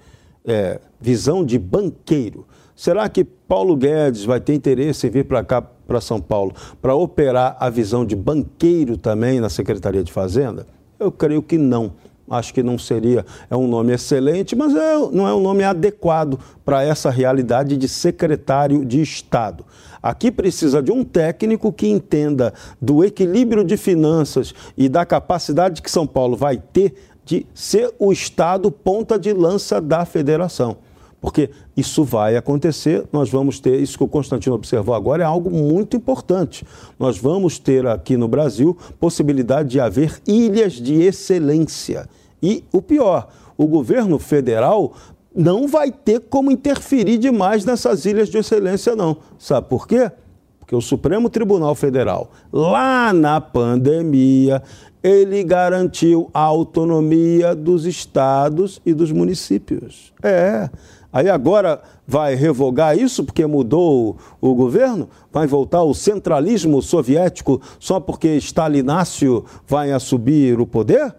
É, visão de banqueiro. Será que Paulo Guedes vai ter interesse em vir para cá, para São Paulo, para operar a visão de banqueiro também na Secretaria de Fazenda? Eu creio que não. Acho que não seria, é um nome excelente, mas é, não é um nome adequado para essa realidade de secretário de Estado. Aqui precisa de um técnico que entenda do equilíbrio de finanças e da capacidade que São Paulo vai ter de ser o Estado ponta de lança da federação. Porque isso vai acontecer, nós vamos ter, isso que o Constantino observou agora é algo muito importante. Nós vamos ter aqui no Brasil possibilidade de haver ilhas de excelência. E o pior, o governo federal não vai ter como interferir demais nessas ilhas de excelência, não. Sabe por quê? Porque o Supremo Tribunal Federal, lá na pandemia, ele garantiu a autonomia dos estados e dos municípios. É. Aí agora vai revogar isso porque mudou o, governo? Vai voltar o centralismo soviético só porque Stalinácio vai assumir o poder?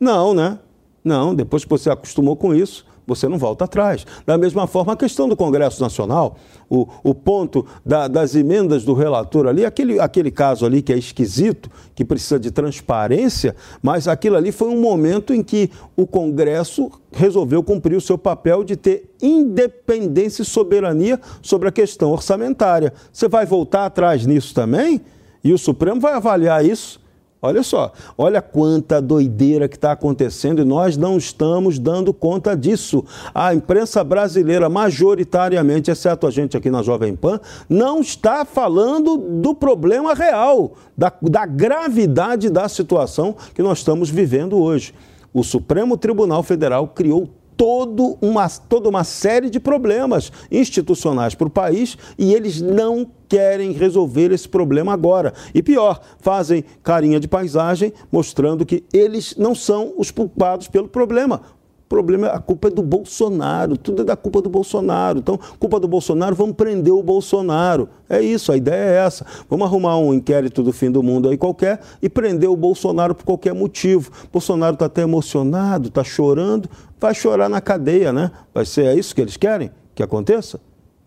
Não, né? Não, depois que você acostumou com isso, você não volta atrás. Da mesma forma, a questão do Congresso Nacional, o, o ponto da, das emendas do relator ali, aquele, aquele caso ali que é esquisito, que precisa de transparência, mas aquilo ali foi um momento em que o Congresso resolveu cumprir o seu papel de ter independência e soberania sobre a questão orçamentária. Você vai voltar atrás nisso também? E o Supremo vai avaliar isso? Olha só, olha quanta doideira que está acontecendo e nós não estamos dando conta disso. A imprensa brasileira, majoritariamente, exceto a gente aqui na Jovem Pan, não está falando do problema real, da, da gravidade da situação que nós estamos vivendo hoje. O Supremo Tribunal Federal criou todo uma, toda uma série de problemas institucionais para o país e eles não querem resolver esse problema agora. E pior, fazem carinha de paisagem mostrando que eles não são os culpados pelo problema. O problema, a culpa é do Bolsonaro, tudo é da culpa do Bolsonaro. Então, culpa do Bolsonaro, vamos prender o Bolsonaro. É isso, a ideia é essa. Vamos arrumar um inquérito do fim do mundo aí qualquer e prender o Bolsonaro por qualquer motivo. O Bolsonaro está até emocionado, está chorando, vai chorar na cadeia, né? Vai ser é isso que eles querem que aconteça?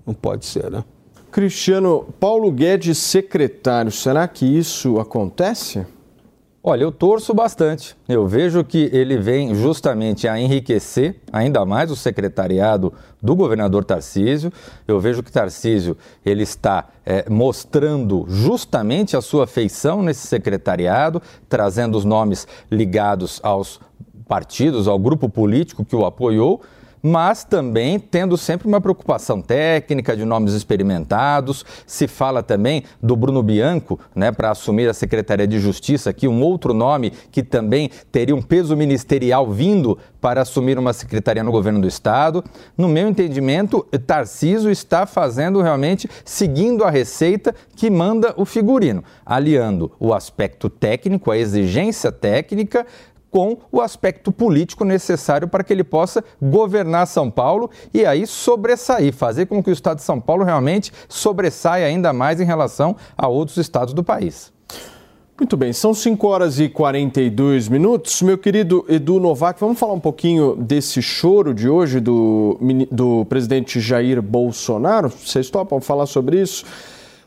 Não pode ser, né? Cristiano, Paulo Guedes secretário, será que isso acontece? Olha, eu torço bastante. Eu vejo que ele vem justamente a enriquecer ainda mais o secretariado do governador Tarcísio. Eu vejo que Tarcísio ele está é, mostrando justamente a sua feição nesse secretariado, trazendo os nomes ligados aos partidos, ao grupo político que o apoiou mas também tendo sempre uma preocupação técnica de nomes experimentados. Se fala também do Bruno Bianco, né, para assumir a Secretaria de Justiça, aqui um outro nome que também teria um peso ministerial vindo para assumir uma secretaria no governo do estado. No meu entendimento, Tarciso está fazendo realmente seguindo a receita que manda o figurino, aliando o aspecto técnico, a exigência técnica com o aspecto político necessário para que ele possa governar São Paulo e aí sobressair, fazer com que o estado de São Paulo realmente sobressaia ainda mais em relação a outros estados do país. Muito bem, são 5 horas e 42 minutos. Meu querido Edu Novak, vamos falar um pouquinho desse choro de hoje do, do presidente Jair Bolsonaro? Vocês topam falar sobre isso?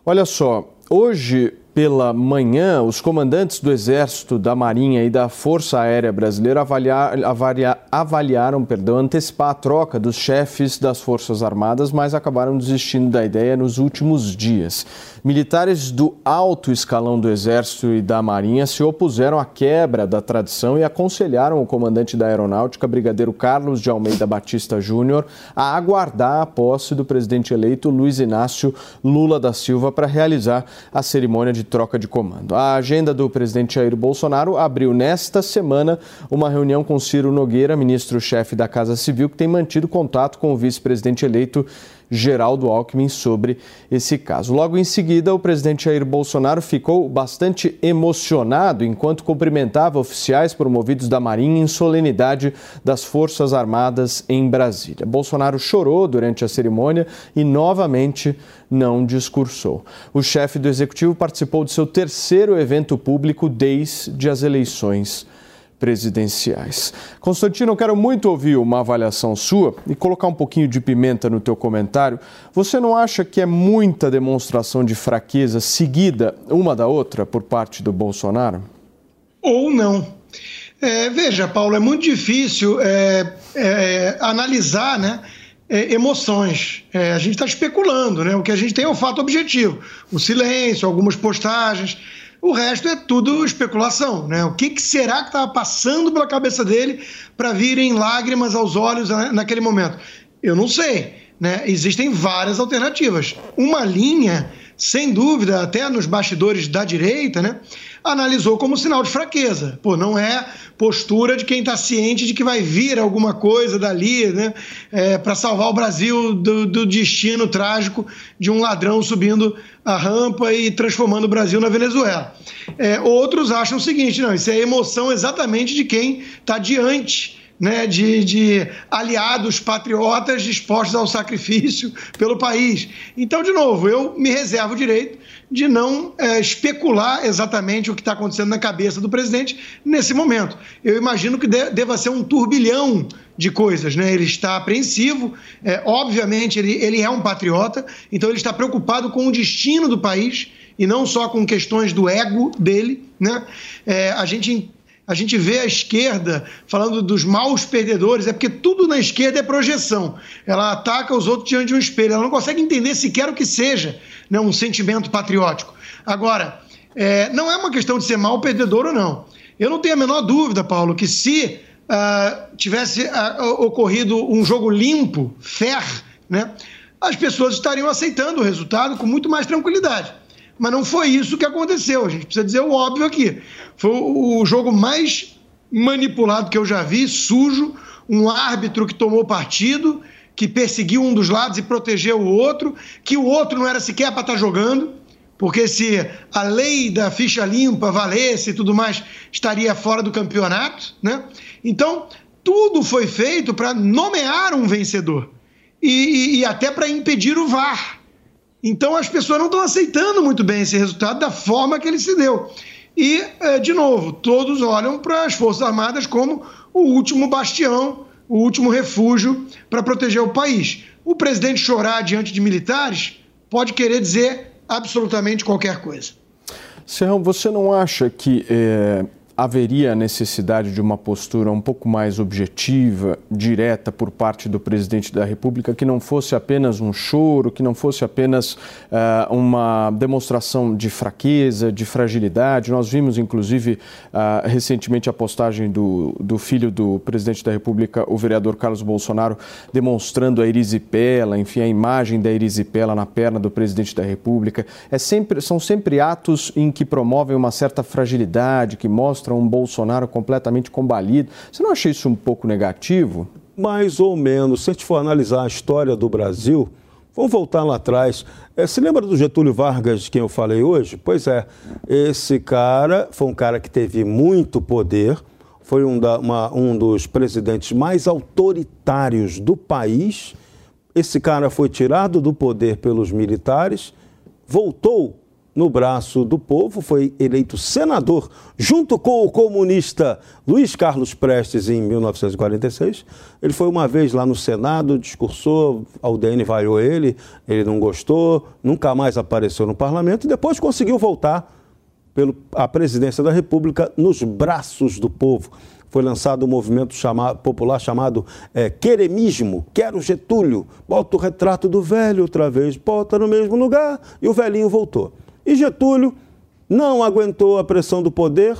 Olha só, hoje pela manhã, os comandantes do Exército, da Marinha e da Força Aérea Brasileira avaliar, avaliar, avaliaram perdão, antecipar a troca dos chefes das Forças Armadas, mas acabaram desistindo da ideia nos últimos dias. Militares do alto escalão do Exército e da Marinha se opuseram à quebra da tradição e aconselharam o comandante da Aeronáutica, Brigadeiro Carlos de Almeida Batista Júnior, a aguardar a posse do presidente eleito Luiz Inácio Lula da Silva para realizar a cerimônia de troca de comando. A agenda do presidente Jair Bolsonaro abriu nesta semana uma reunião com Ciro Nogueira, ministro-chefe da Casa Civil, que tem mantido contato com o vice-presidente eleito Geraldo Alckmin sobre esse caso. Logo em seguida, o presidente Jair Bolsonaro ficou bastante emocionado enquanto cumprimentava oficiais promovidos da Marinha em solenidade das Forças Armadas em Brasília. Bolsonaro chorou durante a cerimônia e novamente não discursou. O chefe do executivo participou de seu terceiro evento público desde as eleições presidenciais. Constantino, eu quero muito ouvir uma avaliação sua e colocar um pouquinho de pimenta no teu comentário. Você não acha que é muita demonstração de fraqueza seguida uma da outra por parte do Bolsonaro? Ou não. É, veja, Paulo, é muito difícil é, é, analisar né, é, emoções. É, a gente está especulando, né? O que a gente tem é o fato objetivo. O silêncio, algumas postagens. O resto é tudo especulação, né? O que, que será que estava passando pela cabeça dele para virem lágrimas aos olhos naquele momento? Eu não sei, né? Existem várias alternativas. Uma linha, sem dúvida, até nos bastidores da direita, né? Analisou como sinal de fraqueza. Pô, não é postura de quem está ciente de que vai vir alguma coisa dali, né? É, para salvar o Brasil do, do destino trágico de um ladrão subindo a rampa e transformando o Brasil na Venezuela. É, outros acham o seguinte: não, isso é emoção exatamente de quem está diante. Né, de, de, aliados patriotas dispostos ao sacrifício pelo país. Então, de novo, eu me reservo o direito de não é, especular exatamente o que está acontecendo na cabeça do presidente nesse momento. Eu imagino que de, deva ser um turbilhão de coisas, né? Ele está apreensivo, é, obviamente ele, ele é um patriota, então ele está preocupado com o destino do país e não só com questões do ego dele, né? É, a gente a gente vê a esquerda falando dos maus perdedores, é porque tudo na esquerda é projeção. Ela ataca os outros diante de um espelho, ela não consegue entender sequer o que seja né, um sentimento patriótico. Agora, é, não é uma questão de ser mal perdedor ou não. Eu não tenho a menor dúvida, Paulo, que se uh, tivesse uh, ocorrido um jogo limpo, fair, né, as pessoas estariam aceitando o resultado com muito mais tranquilidade. Mas não foi isso que aconteceu. A gente precisa dizer o óbvio aqui. Foi o jogo mais manipulado que eu já vi, sujo, um árbitro que tomou partido, que perseguiu um dos lados e protegeu o outro, que o outro não era sequer para estar tá jogando, porque se a lei da ficha limpa valesse e tudo mais, estaria fora do campeonato, né? Então, tudo foi feito para nomear um vencedor e, e, e até para impedir o VAR. Então, as pessoas não estão aceitando muito bem esse resultado da forma que ele se deu. E, é, de novo, todos olham para as Forças Armadas como o último bastião o último refúgio para proteger o país. O presidente chorar diante de militares pode querer dizer absolutamente qualquer coisa. Serrão, você não acha que é, haveria necessidade de uma postura um pouco mais objetiva, direta por parte do presidente da República, que não fosse apenas um choro, que não fosse apenas uh, uma demonstração de fraqueza, de fragilidade. Nós vimos, inclusive, uh, recentemente a postagem do, do filho do presidente da República, o vereador Carlos Bolsonaro, demonstrando a erisipela, enfim, a imagem da erisipela na perna do presidente da República. É sempre, são sempre atos em que promovem uma certa fragilidade, que mostram mostra um Bolsonaro completamente combalido. Você não acha isso um pouco negativo? Mais ou menos. Se a gente for analisar a história do Brasil, vamos voltar lá atrás. É, se lembra do Getúlio Vargas, de quem eu falei hoje? Pois é, esse cara foi um cara que teve muito poder, foi um, da, uma, um dos presidentes mais autoritários do país. Esse cara foi tirado do poder pelos militares, voltou no braço do povo, foi eleito senador junto com o comunista Luiz Carlos Prestes em 1946. Ele foi uma vez lá no Senado, discursou, a UDN vaiou ele, ele não gostou, nunca mais apareceu no parlamento e depois conseguiu voltar pela presidência da República nos braços do povo. Foi lançado um movimento popular chamado é, Queremismo. Quero Getúlio. Bota o retrato do velho outra vez, bota no mesmo lugar e o velhinho voltou. E Getúlio não aguentou a pressão do poder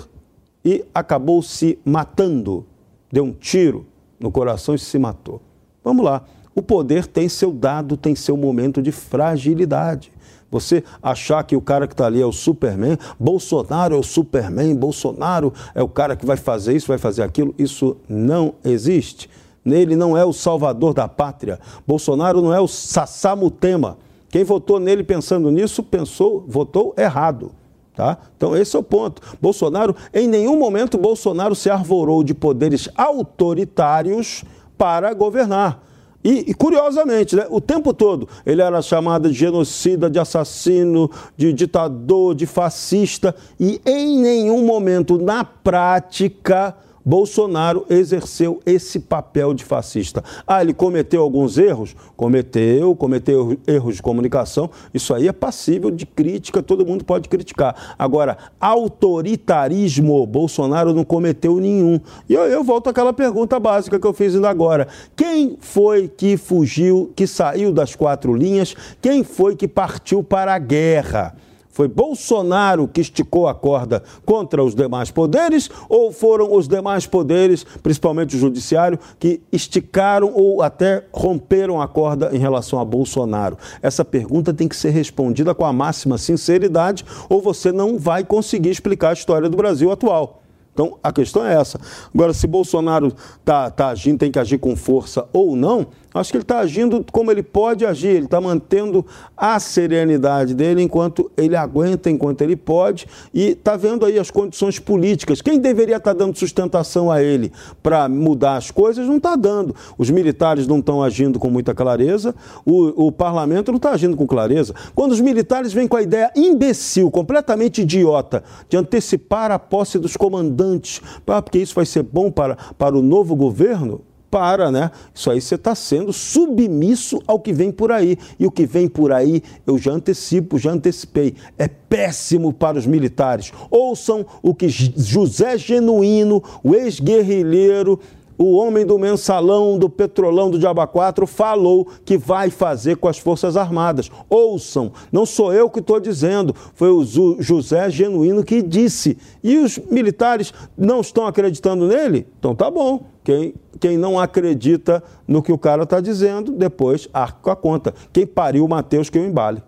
e acabou se matando. Deu um tiro no coração e se matou. Vamos lá. O poder tem seu dado, tem seu momento de fragilidade. Você achar que o cara que está ali é o Superman, Bolsonaro é o Superman, Bolsonaro é o cara que vai fazer isso, vai fazer aquilo, isso não existe. Nele não é o salvador da pátria. Bolsonaro não é o Sassamutema. Quem votou nele pensando nisso, pensou, votou errado. Tá? Então, esse é o ponto. Bolsonaro, em nenhum momento, Bolsonaro se arvorou de poderes autoritários para governar. E, e, curiosamente, né, o tempo todo ele era chamado de genocida, de assassino, de ditador, de fascista, e em nenhum momento, na prática, Bolsonaro exerceu esse papel de fascista. Ah, ele cometeu alguns erros? Cometeu, cometeu erros de comunicação. Isso aí é passível de crítica, todo mundo pode criticar. Agora, autoritarismo, Bolsonaro não cometeu nenhum. E eu, eu volto àquela pergunta básica que eu fiz ainda agora. Quem foi que fugiu, que saiu das quatro linhas? Quem foi que partiu para a guerra? Foi Bolsonaro que esticou a corda contra os demais poderes ou foram os demais poderes, principalmente o judiciário, que esticaram ou até romperam a corda em relação a Bolsonaro? Essa pergunta tem que ser respondida com a máxima sinceridade ou você não vai conseguir explicar a história do Brasil atual. Então, a questão é essa. Agora, se Bolsonaro está tá agindo, tem que agir com força ou não, acho que ele está agindo como ele pode agir. Ele está mantendo a serenidade dele enquanto ele aguenta, enquanto ele pode, e está vendo aí as condições políticas. Quem deveria estar tá dando sustentação a ele para mudar as coisas não está dando. Os militares não estão agindo com muita clareza, o, o parlamento não está agindo com clareza. Quando os militares vêm com a ideia imbecil, completamente idiota, de antecipar a posse dos comandantes, porque isso vai ser bom para, para o novo governo, para, né? Isso aí você está sendo submisso ao que vem por aí. E o que vem por aí, eu já antecipo, já antecipei. É péssimo para os militares. Ouçam o que José Genuíno, o ex-guerrilheiro, o homem do mensalão, do petrolão do Diaba 4 falou que vai fazer com as Forças Armadas. Ouçam, não sou eu que estou dizendo, foi o José Genuíno que disse. E os militares não estão acreditando nele? Então tá bom. Quem, quem não acredita no que o cara está dizendo, depois arca a conta. Quem pariu o Mateus que eu embale.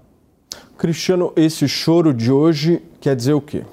Cristiano, esse choro de hoje quer dizer o quê?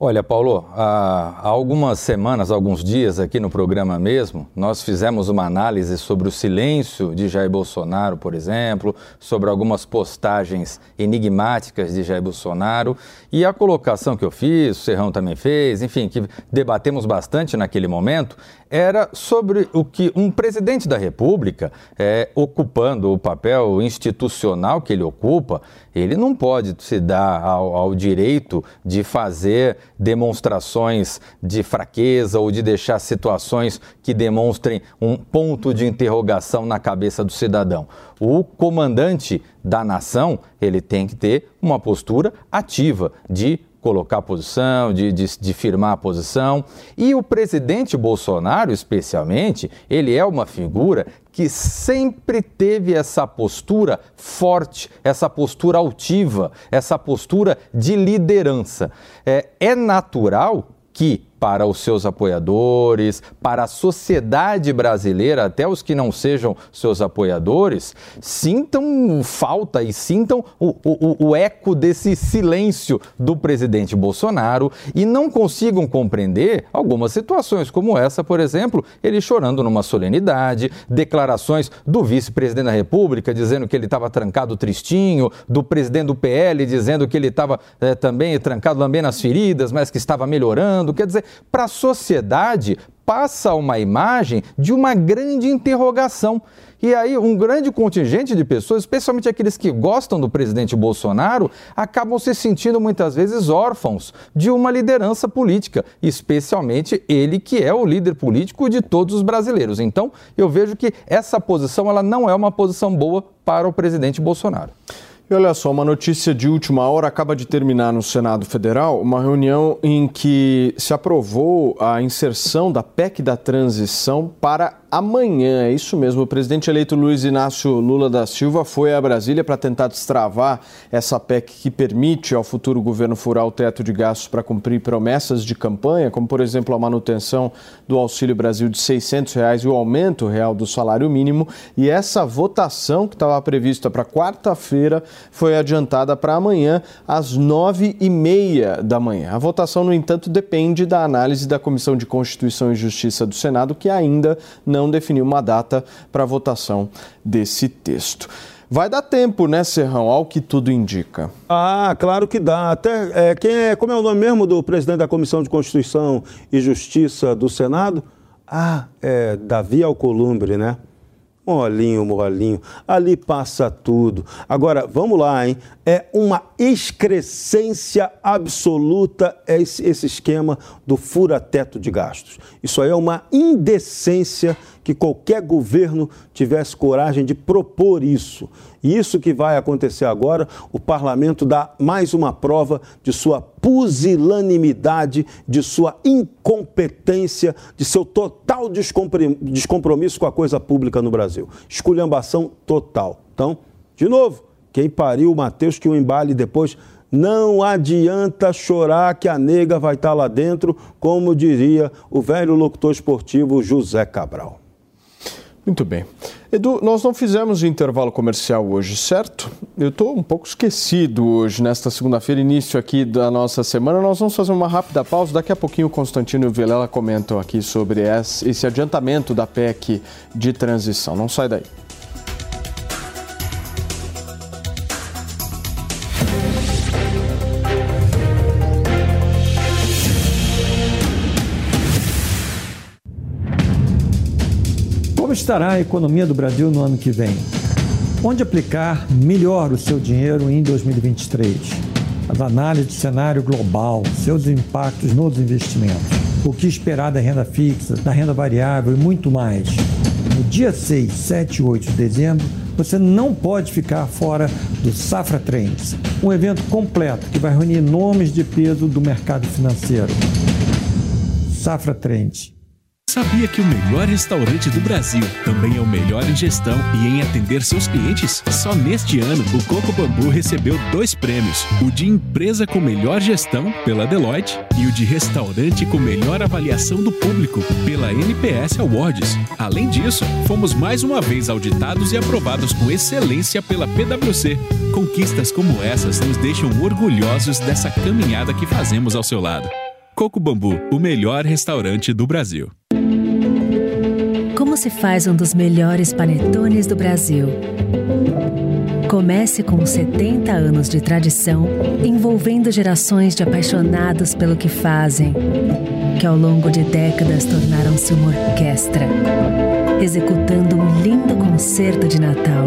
Olha, Paulo, há algumas semanas, alguns dias aqui no programa mesmo, nós fizemos uma análise sobre o silêncio de Jair Bolsonaro, por exemplo, sobre algumas postagens enigmáticas de Jair Bolsonaro e a colocação que eu fiz, o Serrão também fez, enfim, que debatemos bastante naquele momento, era sobre o que um presidente da República, é, ocupando o papel institucional que ele ocupa, ele não pode se dar ao, ao, direito de fazer demonstrações de fraqueza ou de deixar situações que demonstrem um ponto de interrogação na cabeça do cidadão. O comandante da nação, ele tem que ter uma postura ativa de colocar posição, de, de, de, firmar a posição. E o presidente Bolsonaro, especialmente, ele é uma figura que sempre teve essa postura forte, essa postura altiva, essa postura de liderança. É, é natural que para os seus apoiadores, para a sociedade brasileira, até os que não sejam seus apoiadores, sintam falta e sintam o, o, o, eco desse silêncio do presidente Bolsonaro e não consigam compreender algumas situações, como essa, por exemplo, ele chorando numa solenidade, declarações do vice-presidente da República dizendo que ele estava trancado tristinho, do presidente do PL dizendo que ele estava é, também trancado lambendo as feridas, mas que estava melhorando. Quer dizer, para a sociedade passa uma imagem de uma grande interrogação. E aí, um grande contingente de pessoas, especialmente aqueles que gostam do presidente Bolsonaro, acabam se sentindo muitas vezes órfãos de uma liderança política, especialmente ele que é o líder político de todos os brasileiros. Então, eu vejo que essa posição ela não é uma posição boa para o presidente Bolsonaro. E olha só, uma notícia de última hora acaba de terminar no Senado Federal uma reunião em que se aprovou a inserção da PEC da transição para amanhã. É isso mesmo. O presidente eleito Luiz Inácio Lula da Silva foi a Brasília para tentar destravar essa PEC que permite ao futuro governo furar o teto de gastos para cumprir promessas de campanha, como por exemplo a manutenção do Auxílio Brasil de 600 reais e o aumento real do salário mínimo. E essa votação que estava prevista para quarta-feira foi adiantada para amanhã às nove e meia da manhã. A votação, no entanto, depende da análise da Comissão de Constituição e Justiça do Senado, que ainda não não definiu uma data para votação desse texto. Vai dar tempo, né, Serrão, ao que tudo indica. Ah, claro que dá. Até é, quem é, como é o nome mesmo do presidente da Comissão de Constituição e Justiça do Senado? Ah, é Davi Alcolumbre, né? Molinho, molinho. Ali passa tudo. Agora, vamos lá, hein? É uma excrescência absoluta esse, esse esquema do fura-teto de gastos. Isso aí é uma indecência que qualquer governo tivesse coragem de propor isso. E isso que vai acontecer agora, o parlamento dá mais uma prova de sua pusilanimidade, de sua incompetência, de seu total descompromisso com a coisa pública no Brasil. Esculhambação total. Então, de novo, quem pariu o Matheus que o embale depois não adianta chorar que a nega vai estar lá dentro, como diria o velho locutor esportivo José Cabral. Muito bem. Edu, nós não fizemos intervalo comercial hoje, certo? Eu estou um pouco esquecido hoje, nesta segunda-feira, início aqui da nossa semana. Nós vamos fazer uma rápida pausa. Daqui a pouquinho o Constantino e o Vilela comentam aqui sobre esse adiantamento da PEC de transição. Não sai daí. Estará a economia do Brasil no ano que vem? Onde aplicar melhor o seu dinheiro em 2023? As análises de cenário global, seus impactos nos investimentos, o que esperar da renda fixa, da renda variável e muito mais. No dia 6, 7 e 8 de dezembro, você não pode ficar fora do Safra Trends, um evento completo que vai reunir nomes de peso do mercado financeiro. Safra Trends Sabia que o melhor restaurante do Brasil também é o melhor em gestão e em atender seus clientes? Só neste ano, o Coco Bambu recebeu dois prêmios: o de empresa com melhor gestão, pela Deloitte, e o de restaurante com melhor avaliação do público, pela NPS Awards. Além disso, fomos mais uma vez auditados e aprovados com excelência pela PwC. Conquistas como essas nos deixam orgulhosos dessa caminhada que fazemos ao seu lado. Coco Bambu, o melhor restaurante do Brasil. Como se faz um dos melhores panetones do Brasil? Comece com 70 anos de tradição, envolvendo gerações de apaixonados pelo que fazem, que ao longo de décadas tornaram-se uma orquestra, executando um lindo concerto de Natal.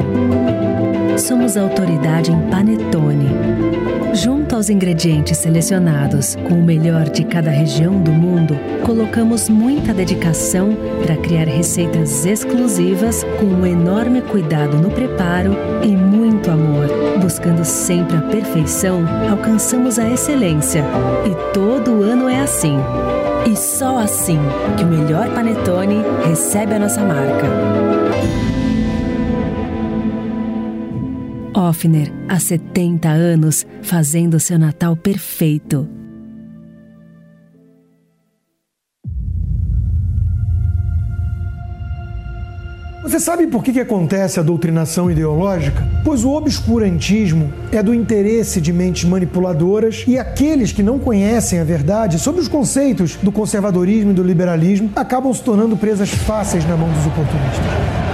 Somos a autoridade em panetone Junto aos ingredientes selecionados com o melhor de cada região do mundo, colocamos muita dedicação para criar receitas exclusivas com um enorme cuidado no preparo e muito amor. Buscando sempre a perfeição, alcançamos a excelência. E todo ano é assim. E só assim que o melhor panetone recebe a nossa marca. Offner, há 70 anos, fazendo seu Natal perfeito. Você sabe por que, que acontece a doutrinação ideológica? Pois o obscurantismo é do interesse de mentes manipuladoras e aqueles que não conhecem a verdade sobre os conceitos do conservadorismo e do liberalismo acabam se tornando presas fáceis na mão dos oportunistas.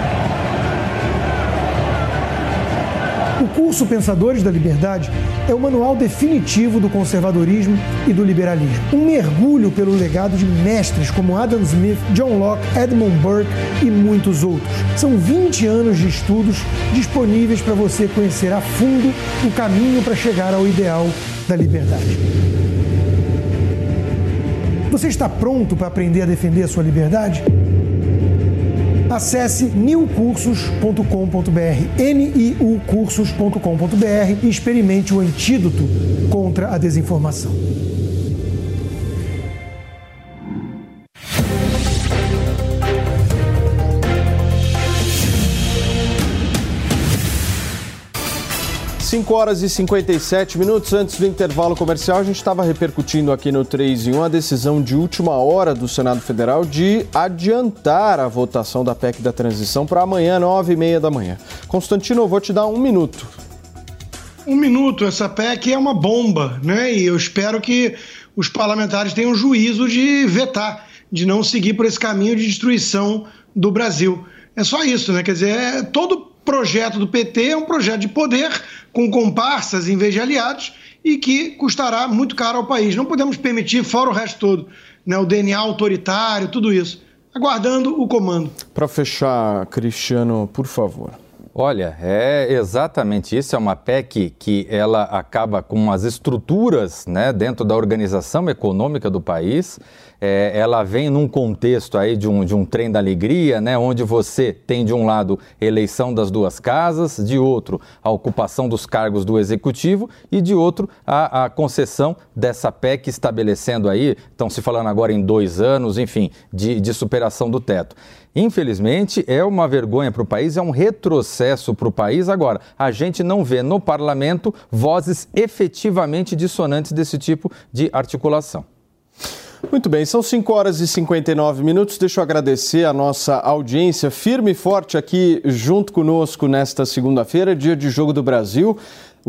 Curso Pensadores da Liberdade é o manual definitivo do conservadorismo e do liberalismo. Um mergulho pelo legado de mestres como Adam Smith, John Locke, Edmund Burke e muitos outros. São 20 anos de estudos disponíveis para você conhecer a fundo o caminho para chegar ao ideal da liberdade. Você está pronto para aprender a defender a sua liberdade? Acesse niucursos.com.br, niucursos.com.br e experimente o antídoto contra a desinformação. 5 horas e 57 minutos antes do intervalo comercial, a gente estava repercutindo aqui no 3 em 1 a decisão de última hora do Senado Federal de adiantar a votação da PEC da transição para amanhã, 9 e meia da manhã. Constantino, eu vou te dar um minuto. Um minuto, essa PEC é uma bomba, né? E eu espero que os parlamentares tenham juízo de vetar, de não seguir por esse caminho de destruição do Brasil. É só isso, né? Quer dizer, é, todo projeto do PT é um projeto de poder com comparsas em vez de aliados e que custará muito caro ao país. Não podemos permitir, fora o resto todo, né, o DNA autoritário, tudo isso. Aguardando o comando. Para fechar, Cristiano, por favor. Olha, é exatamente isso. É uma PEC que ela acaba com as estruturas né, dentro da organização econômica do país. É, ela vem num contexto aí de um, de um trem da alegria, né, onde você tem de um lado eleição das duas casas, de outro a ocupação dos cargos do executivo e de outro a, a concessão dessa PEC estabelecendo aí, estão se falando agora em dois anos, enfim, de, de superação do teto. Infelizmente, é uma vergonha para o país, é um retrocesso para o país. Agora, a gente não vê no parlamento vozes efetivamente dissonantes desse tipo de articulação. Muito bem, são 5 horas e 59 minutos. Deixa eu agradecer a nossa audiência firme e forte aqui junto conosco nesta segunda-feira, dia de Jogo do Brasil.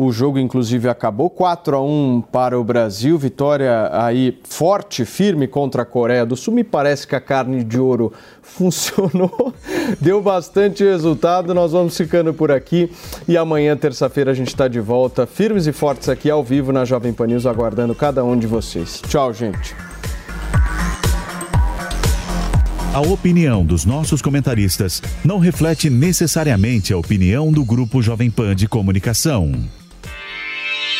O jogo, inclusive, acabou 4 a 1 para o Brasil. Vitória aí forte, firme contra a Coreia do Sul. Me parece que a carne de ouro funcionou, deu bastante resultado. Nós vamos ficando por aqui e amanhã, terça-feira, a gente está de volta, firmes e fortes aqui ao vivo na Jovem Pan News, aguardando cada um de vocês. Tchau, gente. A opinião dos nossos comentaristas não reflete necessariamente a opinião do Grupo Jovem Pan de Comunicação.